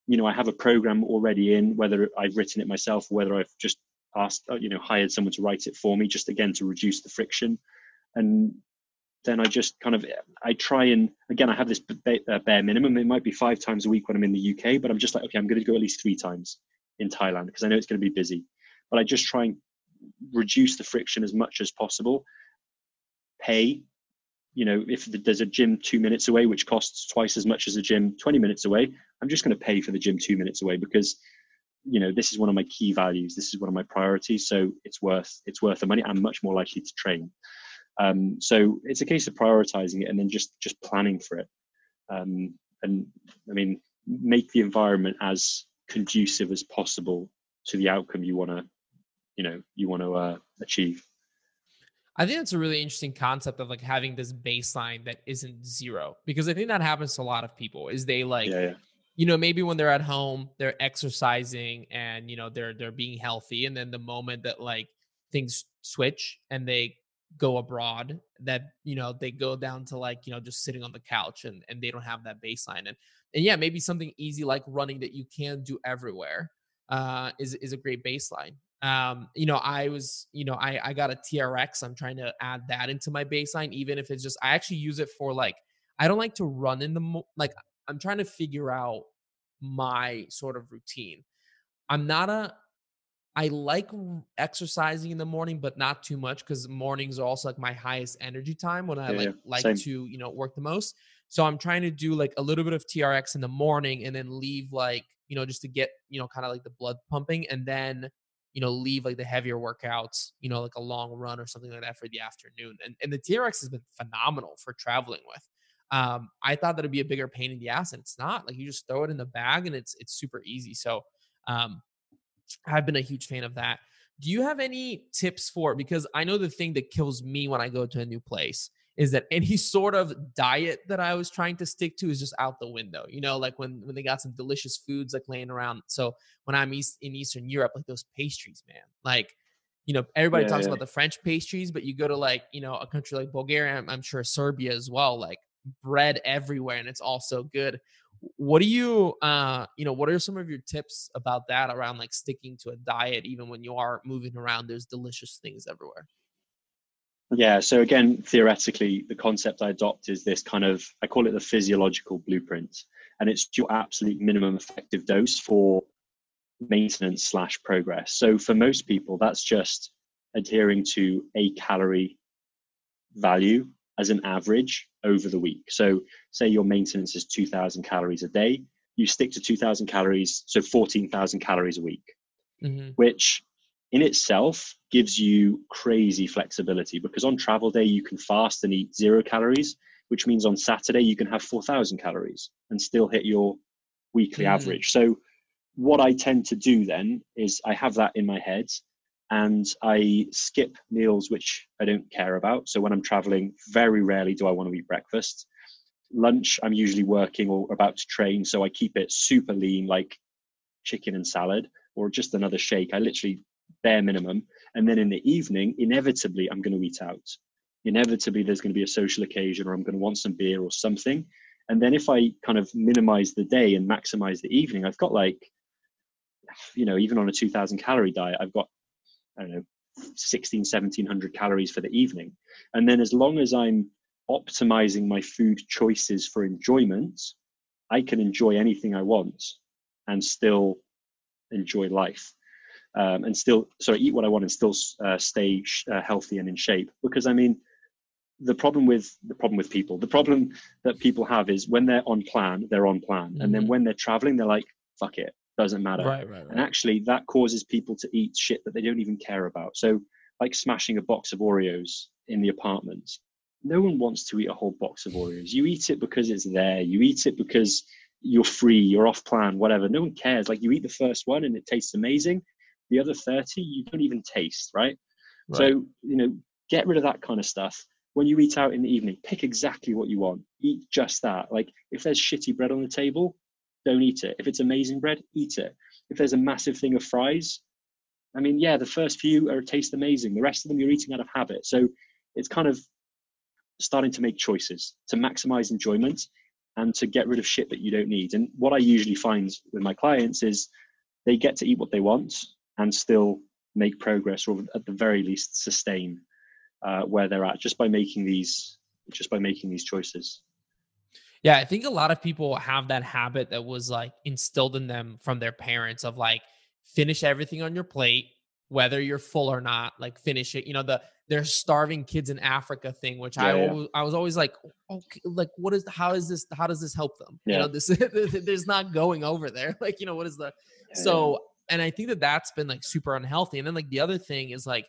you know, I have a program already in, whether I've written it myself whether I've just asked, uh, you know, hired someone to write it for me, just again to reduce the friction. And then I just kind of, I try and again, I have this uh, bare minimum. It might be five times a week when I'm in the UK, but I'm just like, okay, I'm going to go at least three times in Thailand because I know it's going to be busy. But I just try and reduce the friction as much as possible. Pay, you know, if there's a gym two minutes away, which costs twice as much as a gym 20 minutes away, I'm just going to pay for the gym two minutes away because you know this is one of my key values. This is one of my priorities. So it's worth it's worth the money. I'm much more likely to train. Um, so it's a case of prioritizing it and then just just planning for it. Um, and i mean make the environment as conducive as possible to the outcome you want to you know you want to uh, achieve? I think that's a really interesting concept of like having this baseline that isn't zero because I think that happens to a lot of people is they like yeah yeah. you know maybe when they're at home they're exercising and you know they're they're being healthy and then the moment that like things switch and they go abroad that you know they go down to like you know just sitting on the couch and and they don't have that baseline. And and yeah maybe something easy like running that you can do everywhere uh is is a great baseline um you know i was you know i i got a trx i'm trying to add that into my baseline even if it's just i actually use it for like i don't like to run in the mo- like i'm trying to figure out my sort of routine i'm not a i like exercising in the morning but not too much because mornings are also like my highest energy time when i Yeah, like yeah, like same. to you know work the most so i'm trying to do like a little bit of trx in the morning and then leave like you know just to get you know kind of like the blood pumping and then you know leave like the heavier workouts you know like a long run or something like that for the afternoon and, and the trx has been phenomenal for traveling with. Um i thought that it'd be a bigger pain in the ass and it's not like you just throw it in the bag and it's it's super easy so um i've been a huge fan of that. Do you have any tips for because i know the thing that kills me when i go to a new place is that any sort of diet that I was trying to stick to is just out the window. You know, like when when they got some delicious foods like laying around. So when I'm east in Eastern Europe, like those pastries, man, like you know, everybody Yeah, talks yeah. about the French pastries, but you go to like you know a country like Bulgaria, I'm, I'm sure Serbia as well, like bread everywhere, and it's all so good. what do you uh you know what are some of your tips about that around like sticking to a diet even when you are moving around there's delicious things everywhere Yeah. So again, theoretically, the concept I adopt is this kind of I call it the physiological blueprint, and it's your absolute minimum effective dose for maintenance slash progress. So for most people, that's just adhering to a calorie value as an average over the week. So say your maintenance is 2000 calories a day, you stick to 2000 calories, so 14,000 calories a week, mm-hmm. which in itself gives you crazy flexibility because on travel day you can fast and eat zero calories, which means on Saturday you can have 4,000 calories and still hit your weekly Mm. average. So what I tend to do then is I have that in my head and I skip meals which I don't care about. So when I'm traveling, very rarely do I want to eat breakfast. Lunch, I'm usually working or about to train, so I keep it super lean, like chicken and salad or just another shake. I literally bare minimum. And then in the evening, inevitably, I'm going to eat out. Inevitably, there's going to be a social occasion or I'm going to want some beer or something. And then if I kind of minimize the day and maximize the evening, I've got like, you know, even on a 2000 calorie diet, I've got, I don't know, 16, 1700 calories for the evening. And then as long as I'm optimizing my food choices for enjoyment, I can enjoy anything I want and still enjoy life. Um, and still, sorry, eat what I want and still uh, stay sh- uh, healthy and in shape. Because I mean, the problem with the problem with people, the problem that people have is when they're on plan, they're on plan, and then Mhm. when they're traveling, they're like, "Fuck it, doesn't matter." Right, right right And actually, that causes people to eat shit that they don't even care about. So, like smashing a box of Oreos in the apartment. No one wants to eat a whole box of Oreos. You eat it because it's there. You eat it because you're free, you're off plan, whatever. No one cares. Like you eat the first one and it tastes amazing. The other 30, you don't even taste, right? Right. So, you know, get rid of that kind of stuff. When you eat out in the evening, pick exactly what you want. Eat just that. Like if there's shitty bread on the table, don't eat it. If it's amazing bread, eat it. If there's a massive thing of fries, I mean, yeah, the first few are taste amazing. The rest of them you're eating out of habit. So it's kind of starting to make choices to maximize enjoyment and to get rid of shit that you don't need. And what I usually find with my clients is they get to eat what they want and still make progress or at the very least sustain uh, where they're at just by making these just by making these choices. Yeah, I think a lot of people have that habit that was like instilled in them from their parents of like finish everything on your plate, whether you're full or not. Like finish it. You know the they're starving kids in Africa thing, which I Yeah, yeah. always, I was always like, okay, like what is how is this? How does this help them? You know, this *laughs* there's not going over there. *laughs* Like you know what is the so and I think that that's been like super unhealthy. And then like the other thing is like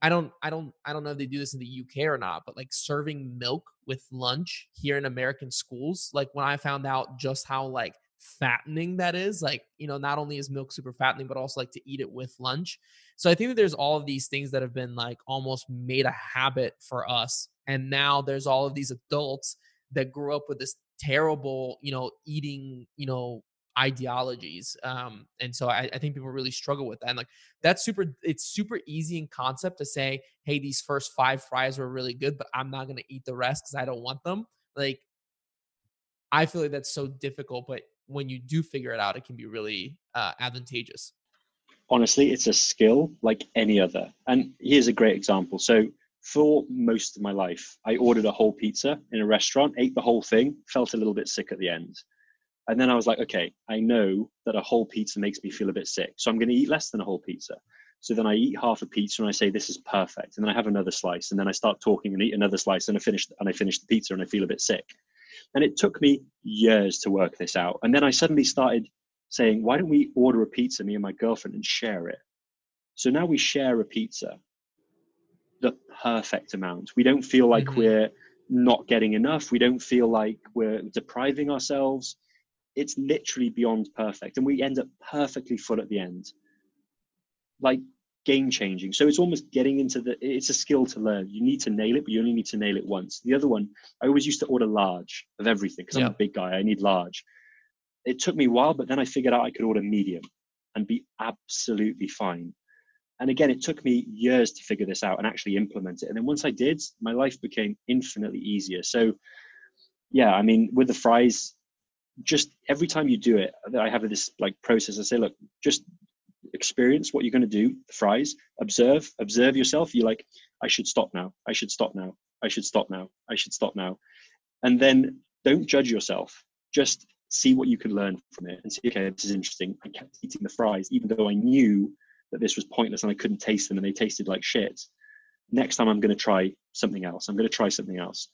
I don't I don't I don't know if they do this in the UK or not, but like serving milk with lunch here in American schools, like when I found out just how like fattening that is, like, you know, not only is milk super fattening, but also like to eat it with lunch. So I think that there's all of these things that have been like almost made a habit for us. And now there's all of these adults that grew up with this terrible, you know, eating, you know, ideologies. Um, and so I, I think people really struggle with that. And like that's super it's super easy in concept to say, hey, these first five fries were really good, but I'm not gonna eat the rest because I don't want them. Like I feel like that's so difficult, but when you do figure it out, it can be really uh, advantageous. honestly, it's a skill like any other. And here's a great example. So, for most of my life, I ordered a whole pizza in a restaurant, ate the whole thing, felt a little bit sick at the end. And then I was like, okay, I know that a whole pizza makes me feel a bit sick. So I'm going to eat less than a whole pizza. So then I eat half a pizza and I say, this is perfect. And then I have another slice. And then I start talking and eat another slice and I finish, and I finish the pizza and I feel a bit sick. And it took me years to work this out. And then I suddenly started saying, why don't we order a pizza, me and my girlfriend, and share it? So now we share a pizza, the perfect amount. We don't feel like Mhm. we're not getting enough. We don't feel like we're depriving ourselves. It's literally beyond perfect. And we end up perfectly full at the end. Like game changing. So it's almost getting into the, it's a skill to learn. You need to nail it, but you only need to nail it once. The other one, I always used to order large of everything because I'm a big guy. I need large it took me a while, but then I figured out I could order medium and be absolutely fine. And again, it took me years to figure this out and actually implement it. And then once I did, my life became infinitely easier. So, yeah, I mean, with the fries, just every time you do it, I have this like process. I say, look, just experience what you're going to do. The fries, observe, observe yourself. You're like, I should stop now. I should stop now. I should stop now. I should stop now. And then don't judge yourself. Just see what you can learn from it and see, okay, this is interesting. I kept eating the fries, even though I knew that this was pointless and I couldn't taste them and they tasted like shit. Next time I'm going to try something else. I'm going to try something else.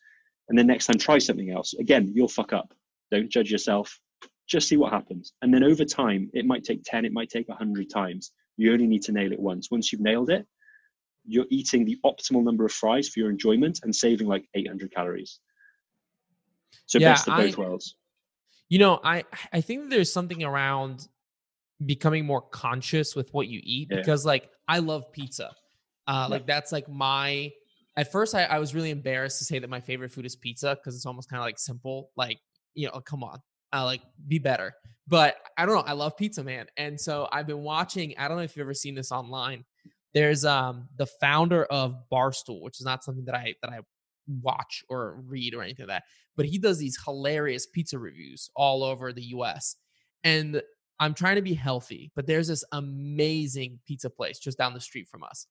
And then next time, try something else. Again, you'll fuck up. Don't judge yourself. Just see what happens. And then over time, it might take 10, it might take 100 times. You only need to nail it once. Once you've nailed it, you're eating the optimal number of fries for your enjoyment and saving like 800 calories. So Yeah, best of both I- worlds. You know, I I think there's something around becoming more conscious with what you eat Yeah. because like I love pizza. Uh Yeah. like that's like my at first I, I was really embarrassed to say that my favorite food is pizza because it's almost kind of like simple. Like, you know, come on. Uh, like be better. But I don't know. I love pizza, man. And so I've been watching, I don't know if you've ever seen this online. There's um the founder of Barstool, which is not something that I that I watch or read or anything like that but he does these hilarious pizza reviews all over the US. And I'm trying to be healthy, but there's this amazing pizza place just down the street from us.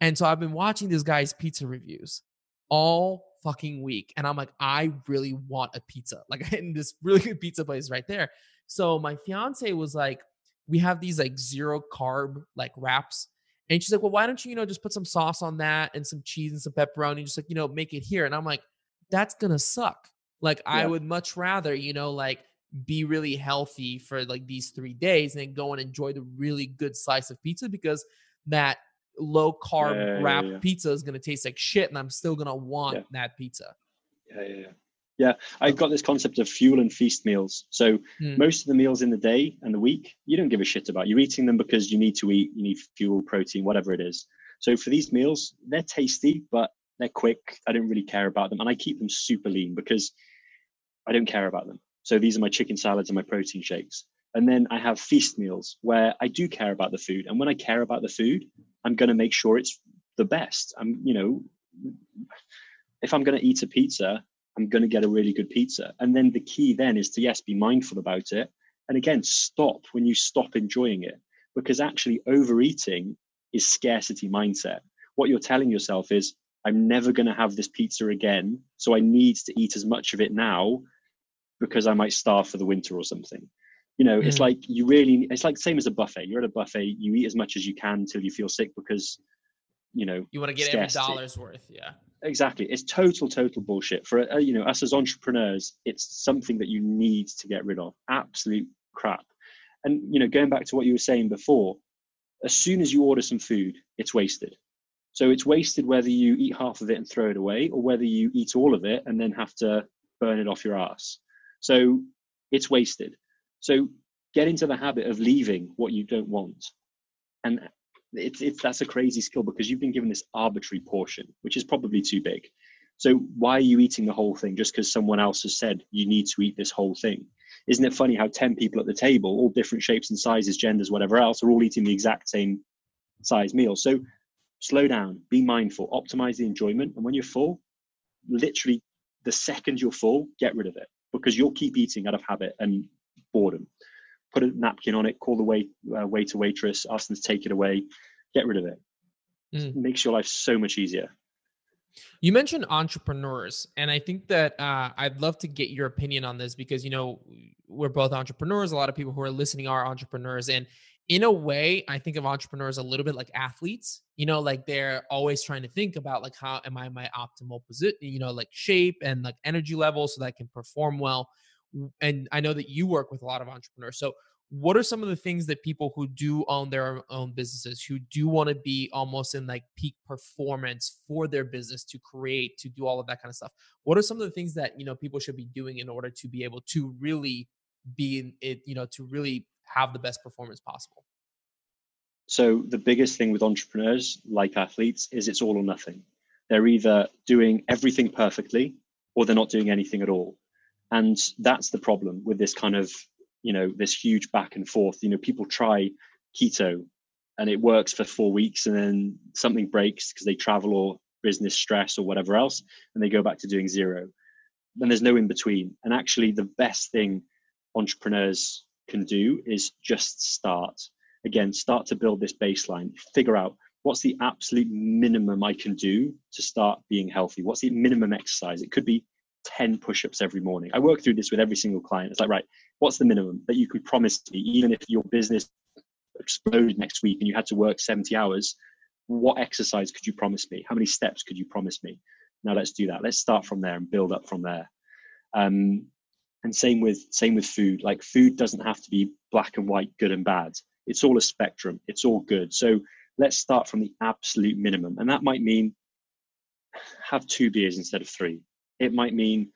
And so I've been watching this guy's pizza reviews all fucking week. And I'm like, I really want a pizza. Like, *laughs* in this really good pizza place right there. So my fiance was like, we have these like zero carb like wraps. And she's like, well, why don't you, you know, just put some sauce on that and some cheese and some pepperoni, just like, you know, make it here. And I'm like, that's gonna suck. Like I would much rather, you know, like be really healthy for like these three days and then go and enjoy the really good slice of pizza because that low carb Yeah, yeah, wrap yeah. pizza is gonna taste like shit and I'm still gonna want Yeah. that pizza. Yeah, yeah, yeah. Yeah, I've got this concept of fuel and feast meals. So Hmm. most of the meals in the day and the week, you don't give a shit about. You're eating them because you need to eat, you need fuel, protein, whatever it is. So for these meals, they're tasty, but they're quick. I don't really care about them. And I keep them super lean because I don't care about them. So these are my chicken salads and my protein shakes. And then I have feast meals where I do care about the food. And when I care about the food, I'm going to make sure it's the best. I'm, you know, if I'm going to eat a pizza, I'm going to get a really good pizza. And then the key then is to, yes, be mindful about it. And again, stop when you stop enjoying it because actually overeating is scarcity mindset. What you're telling yourself is, I'm never going to have this pizza again. So I need to eat as much of it now because I might starve for the winter or something. You know, it's Mm. like you really, it's like same as a buffet. You're at a buffet, you eat as much as you can until you feel sick because, you know, You want to get Scarcity. every dollar's worth. Yeah. exactly it's total total bullshit for uh, you know us as entrepreneurs it's something that you need to get rid of absolute crap and you know going back to what you were saying before as soon as you order some food it's wasted so it's wasted whether you eat half of it and throw it away or whether you eat all of it and then have to burn it off your ass so it's wasted so get into the habit of leaving what you don't want. And it's, it's that's a crazy skill because you've been given this arbitrary portion which is probably too big. So why are you eating the whole thing just because someone else has said you need to eat this whole thing? Isn't it funny how 10 people at the table all different shapes and sizes genders whatever else are all eating the exact same size meal? So slow down be mindful optimize the enjoyment. And when you're full literally the second you're full get rid of it because you'll keep eating out of habit and boredom put a napkin on it call the wait uh, waiter waitress ask them to take it away get rid of it Mm. makes your life so much easier You mentioned entrepreneurs, and I think that uh, I'd love to get your opinion on this because you know we're both entrepreneurs. A lot of people who are listening are entrepreneurs, and in a way, I think of entrepreneurs a little bit like athletes. You know, like they're always trying to think about like how am I in my optimal position, you know, like shape and like energy level, so that I can perform well. And I know that you work with a lot of entrepreneurs, so what are some of the things that people who do own their own businesses who do want to be almost in like peak performance for their business to create to do all of that kind of stuff what are some of the things that you know people should be doing in order to be able to really be in it you know to really have the best performance possible So the biggest thing with entrepreneurs, like athletes, is it's all or nothing. They're either doing everything perfectly or they're not doing anything at all. And that's the problem with this kind of, you know, this huge back and forth. You know, people try keto and it works for four weeks and then something breaks because they travel or business stress or whatever else, and they go back to doing zero. Then there's no in between. And actually, the best thing entrepreneurs can do is just start. Again, start to build this baseline. Figure out what's the absolute minimum I can do to start being healthy. What's the minimum exercise? It could be 10 push-ups every morning. I work through this with every single client. It's like, right, what's the minimum that you could promise me, even if your business exploded next week and you had to work 70 hours, what exercise could you promise me? How many steps could you promise me? Now let's do that. Let's start from there and build up from there. Um, and same with same with food. Like food doesn't have to be black and white, good and bad. It's all a spectrum. It's all good. So let's start from the absolute minimum, and that might mean have two beers instead of three. It might mean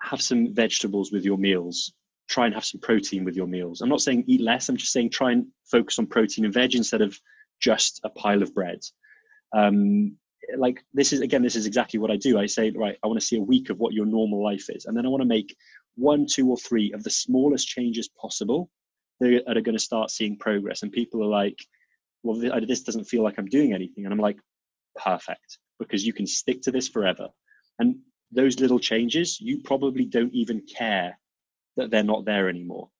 have some vegetables with your meals. Try and have some protein with your meals. I'm not saying eat less. I'm just saying try and focus on protein and veg instead of just a pile of bread. Um, like this is again, this is exactly what I do. I say, right, I want to see a week of what your normal life is, and then I want to make one, two, or three of the smallest changes possible that are going to start seeing progress. And people are like, well, this doesn't feel like I'm doing anything, and I'm like, perfect, because you can stick to this forever. And those little changes, you probably don't even care that they're not there anymore.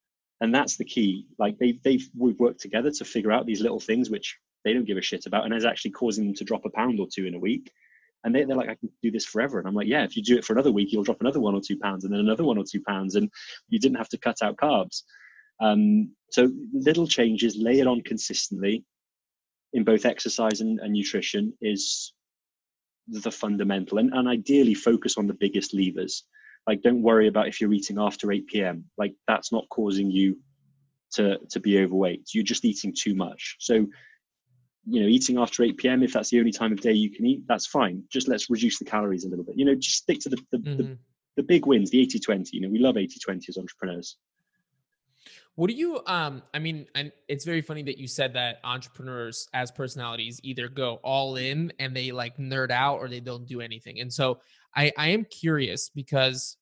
And that's the key. Like they've they've we've worked together to figure out these little things which they don't give a shit about and is actually causing them to drop a pound or two in a week. And they, they're like, I can do this forever. And I'm like, yeah, if you do it for another week, you'll drop another one or two pounds and then another one or two pounds. And you didn't have to cut out carbs. Um, so little changes, lay it on consistently in both exercise and, and nutrition is the fundamental. And, and ideally focus on the biggest levers. Like, don't worry about if you're eating after 8 p.m. Like, that's not causing you to to be overweight. You're just eating too much. So you know eating after 8 p.m if that's the only time of day you can eat that's fine just let's reduce the calories a little bit you know just stick to the the, mm-hmm. the, the big wins the 80 20 you know we love 80 20 as entrepreneurs what do you um i mean and it's very funny that you said that entrepreneurs as personalities either go all in and they like nerd out or they don't do anything. And so i i am curious because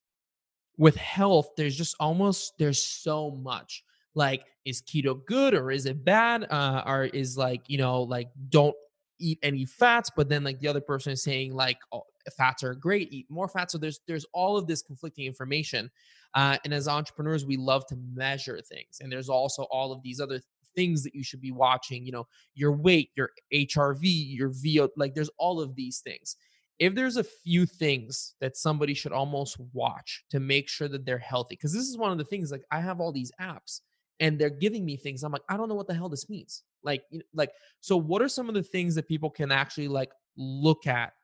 with health there's just almost there's so much like is keto good or is it bad? Uh or is like you know like don't eat any fats but then like the other person is saying like oh, fats are great eat more fats. So there's there's all of this conflicting information uh, and as entrepreneurs we love to measure things and there's also all of these other things that you should be watching you know your weight your hrv your vo like there's all of these things. If there's a few things that somebody should almost watch to make sure that they're healthy because this is one of the things like i have all these apps and they're giving me things i'm like i don't know what the hell this means. Like you know, like so what are some of the things that people can actually like look at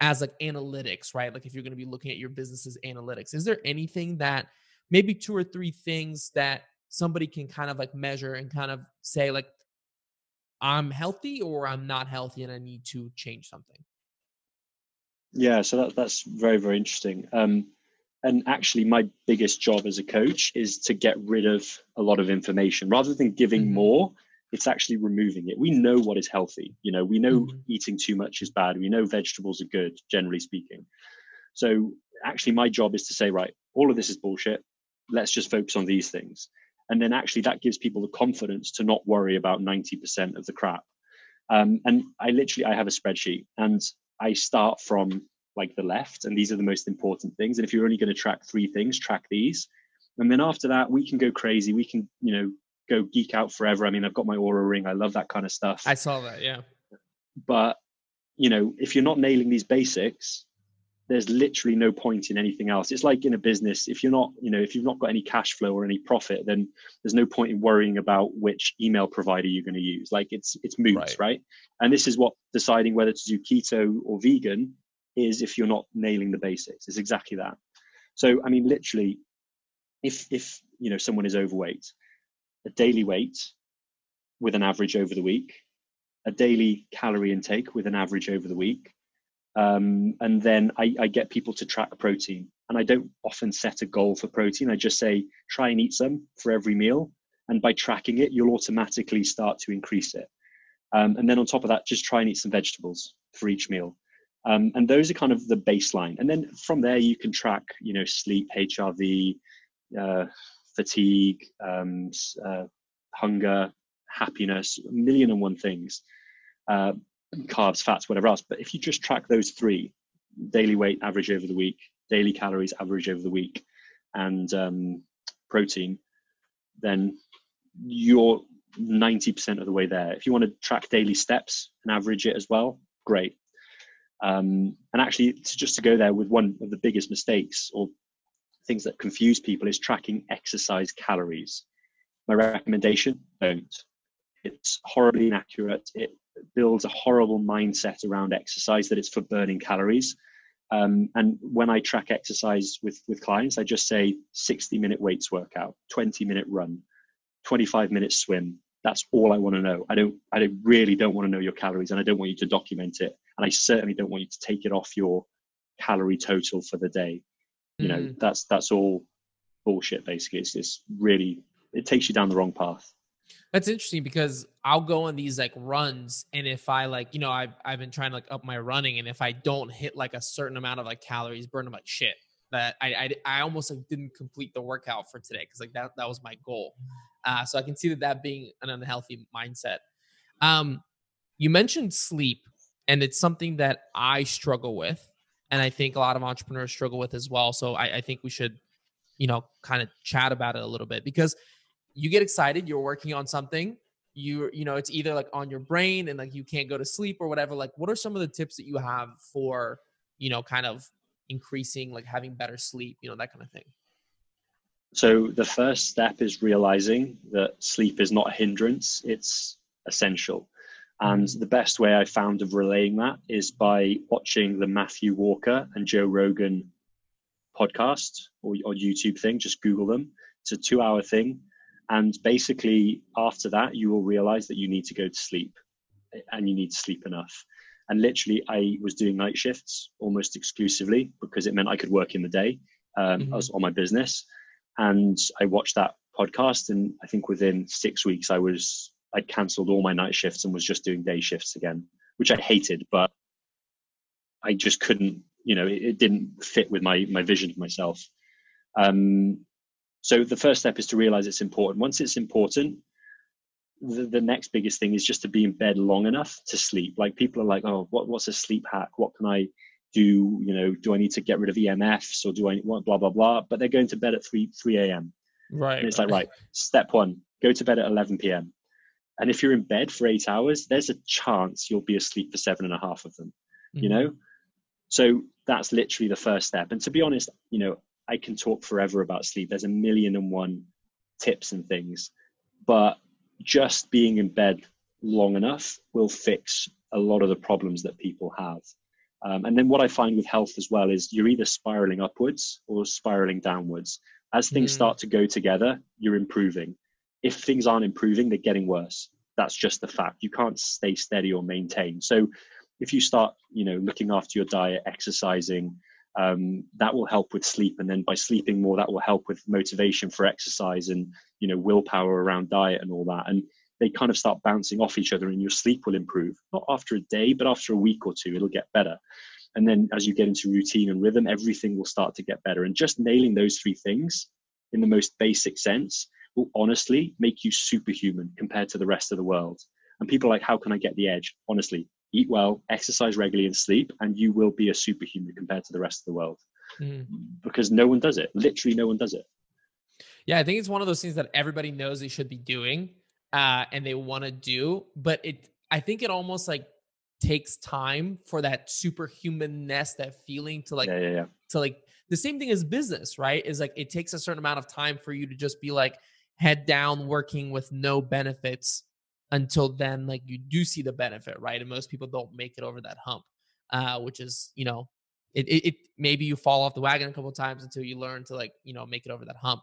as like analytics right like if you're going to be looking at your business's analytics is there anything that maybe two or three things that somebody can kind of like measure and kind of say like i'm healthy or i'm not healthy and i need to change something yeah so that, that's very very interesting um and actually my biggest job as a coach is to get rid of a lot of information rather than giving mm-hmm. more it's actually removing it. We know what is healthy. You know we know mm-hmm. eating too much is bad. We know vegetables are good generally speaking. So actually my job is to say right all of this is bullshit. Let's just focus on these things. And then actually that gives people the confidence to not worry about 90% of the crap. Um, and i literally i have a spreadsheet and i start from like the left and these are the most important things. And if you're only going to track three things track these. And then after that we can go crazy. We can you know go geek out forever. I mean i've got my Oura ring. I love that kind of stuff. I saw that yeah. But you know if you're not nailing these basics there's literally no point in anything else. It's like in a business if you're not you know if you've not got any cash flow or any profit then there's no point in worrying about which email provider you're going to use. Like it's it's moot right. right? And this is what deciding whether to do keto or vegan is if you're not nailing the basics. It's exactly that. So I mean, literally, if if you know someone is overweight, a daily weight with an average over the week, a daily calorie intake with an average over the week, um, and then I, I get people to track protein. And I don't often set a goal for protein. I just say try and eat some for every meal, and by tracking it, you'll automatically start to increase it. Um, and then on top of that, just try and eat some vegetables for each meal. Um, and those are kind of the baseline. And then from there, you can track, you know, sleep, HRV, uh, fatigue, um, uh, hunger, happiness, a million and one things, uh, carbs, fats, whatever else. But if you just track those three, daily weight average over the week, daily calories average over the week, and um, protein, then you're 90% of the way there. If you want to track daily steps and average it as well, great. Um, and actually, to, just to go there with one of the biggest mistakes or things that confuse people is tracking exercise calories. My recommendation: don't. It's horribly inaccurate. It builds a horrible mindset around exercise that it's for burning calories. Um, and when I track exercise with with clients, I just say 60 minute weights workout, 20 minute run, 25 minute swim. That's all I want to know. I don't. I don't, really don't want to know your calories, and I don't want you to document it. And I certainly don't want you to take it off your calorie total for the day. You know, Mhm. that's that's all bullshit. Basically, it's just really it takes you down the wrong path. That's interesting because I'll go on these like runs, and if I like, you know, I've I've been trying to like up my running, and if I don't hit like a certain amount of like calories, burn them like shit. That I I, I almost like didn't complete the workout for today because like that that was my goal. Uh, so I can see that that being an unhealthy mindset. Um, you mentioned sleep, and it's something that I struggle with, and I think a lot of entrepreneurs struggle with as well. So I, I think we should, you know, kind of chat about it a little bit because you get excited you're working on something you you know it's either like on your brain and like you can't go to sleep or whatever like what are some of the tips that you have for you know kind of increasing like having better sleep you know that kind of thing So the first step is realizing that sleep is not a hindrance; it's essential. And the best way I found of relaying that is by watching the Matthew Walker and Joe Rogan podcast or, or YouTube thing. Just Google them. It's a two-hour thing, and basically after that, you will realize that you need to go to sleep, and you need to sleep enough. And literally, I was doing night shifts almost exclusively because it meant I could work in the day. Um, Mhm. I was on my business, and I watched that podcast. And I think within six weeks, I was I cancelled all my night shifts and was just doing day shifts again, which I hated, but I just couldn't. You know, it, it didn't fit with my my vision of myself. Um, so the first step is to realize it's important. Once it's important, the, the next biggest thing is just to be in bed long enough to sleep. Like people are like, oh, what, what's a sleep hack? What can I do? You know, do I need to get rid of EMFs or do I what blah blah blah? But they're going to bed at three three a.m. right And it's like, right, step one, go to bed at 11 p.m. And if you're in bed for eight hours, there's a chance you'll be asleep for seven and a half of them, you know? So that's literally the first step. And to be honest, you know, I can talk forever about sleep. There's a million and one tips and things, but just being in bed long enough will fix a lot of the problems that people have. Um, and then what I find with health as well is you're either spiraling upwards or spiraling downwards. As things Mm. start to go together, you're improving. If things aren't improving, they're getting worse. That's just the fact. You can't stay steady or maintain. So if you start, you know, looking after your diet, exercising, um, that will help with sleep. And then by sleeping more, that will help with motivation for exercise and, you know, willpower around diet and all that. And they kind of start bouncing off each other and your sleep will improve. Not after a day, but after a week or two, it'll get better. And then as you get into routine and rhythm, everything will start to get better. And just nailing those three things in the most basic sense will honestly make you superhuman compared to the rest of the world. And people are like, how can I get the edge? Honestly, eat well, exercise regularly, and sleep, and you will be a superhuman compared to the rest of the world Mhm. because no one does it. Literally, no one does it. yeah i think it's one of those things that everybody knows they should be doing uh and they want to do but it i think it almost like takes time for that superhumanness that feeling to like yeah, yeah, yeah. to like the same thing as business, right? Is like it takes a certain amount of time for you to just be like head down working with no benefits until then like you do see the benefit, right? And most people don't make it over that hump. Uh which is, you know, it it, it maybe you fall off the wagon a couple times until you learn to like, you know, make it over that hump.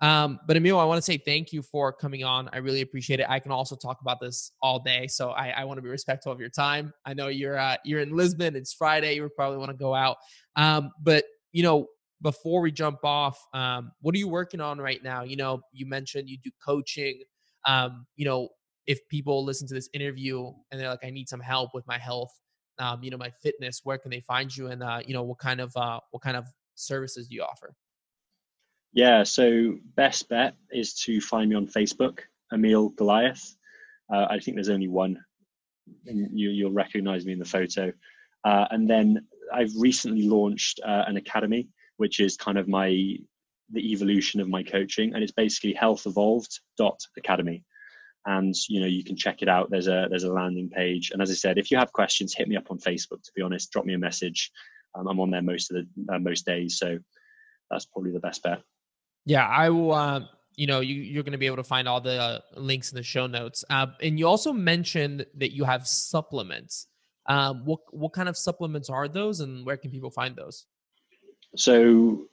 Um, but Emil, I want to say thank you for coming on. I really appreciate it. I can also talk about this all day, so I, I want to be respectful of your time. I know you're uh, you're in Lisbon. It's Friday. You probably want to go out. Um, but you know, before we jump off, um, what are you working on right now? You know, you mentioned you do coaching. Um, you know, if people listen to this interview and they're like, I need some help with my health, um, you know, my fitness, where can they find you? And uh, you know, what kind of uh, what kind of services do you offer? Yeah, so best bet is to find me on Facebook, Emil Hodzovic. Uh, I think there's only one, and you, you'll recognize me in the photo. Uh, and then I've recently launched uh, an academy, which is kind of my the evolution of my coaching, and it's basically Health Evolved Academy. And you know you can check it out. There's a there's a landing page, and as I said, if you have questions, hit me up on Facebook. To be honest, drop me a message. Um, I'm on there most of the uh, most days, so that's probably the best bet. Yeah, I will. Uh, you know, you, you're going to be able to find all the uh, links in the show notes. Uh, and you also mentioned that you have supplements. Um, what what kind of supplements are those, and where can people find those? So,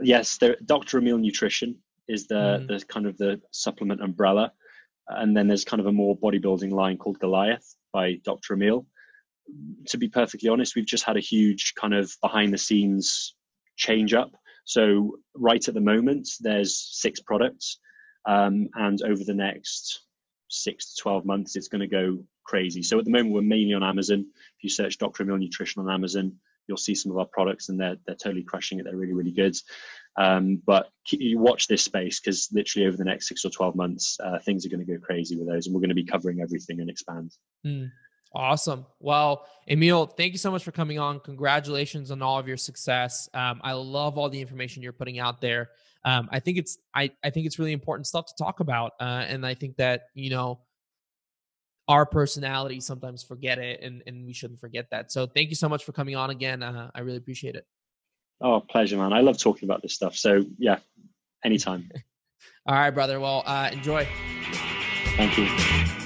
yes, there, Dr. Emil Nutrition is the Mm. the kind of the supplement umbrella, and then there's kind of a more bodybuilding line called Goliath by Dr. Emil. To be perfectly honest, we've just had a huge kind of behind the scenes change up. So right at the moment, there's six products, um, and over the next six to twelve months, it's going to go crazy. So at the moment, we're mainly on Amazon. If you search Dr. Emil Nutrition on Amazon, you'll see some of our products, and they're they're totally crushing it. They're really really good. Um, but keep, you watch this space because literally over the next six or twelve months, uh, things are going to go crazy with those, and we're going to be covering everything and expand. Mm, awesome. Well, Emil, thank you so much for coming on. Congratulations on all of your success. Um, I love all the information you're putting out there. Um, I think it's I, I think it's really important stuff to talk about, uh, and I think that you know our personalities sometimes forget it, and and we shouldn't forget that. So thank you so much for coming on again. Uh, I really appreciate it. Oh, pleasure, man. I love talking about this stuff. So yeah, anytime. *laughs* All right, brother. Well, uh, enjoy. Thank you.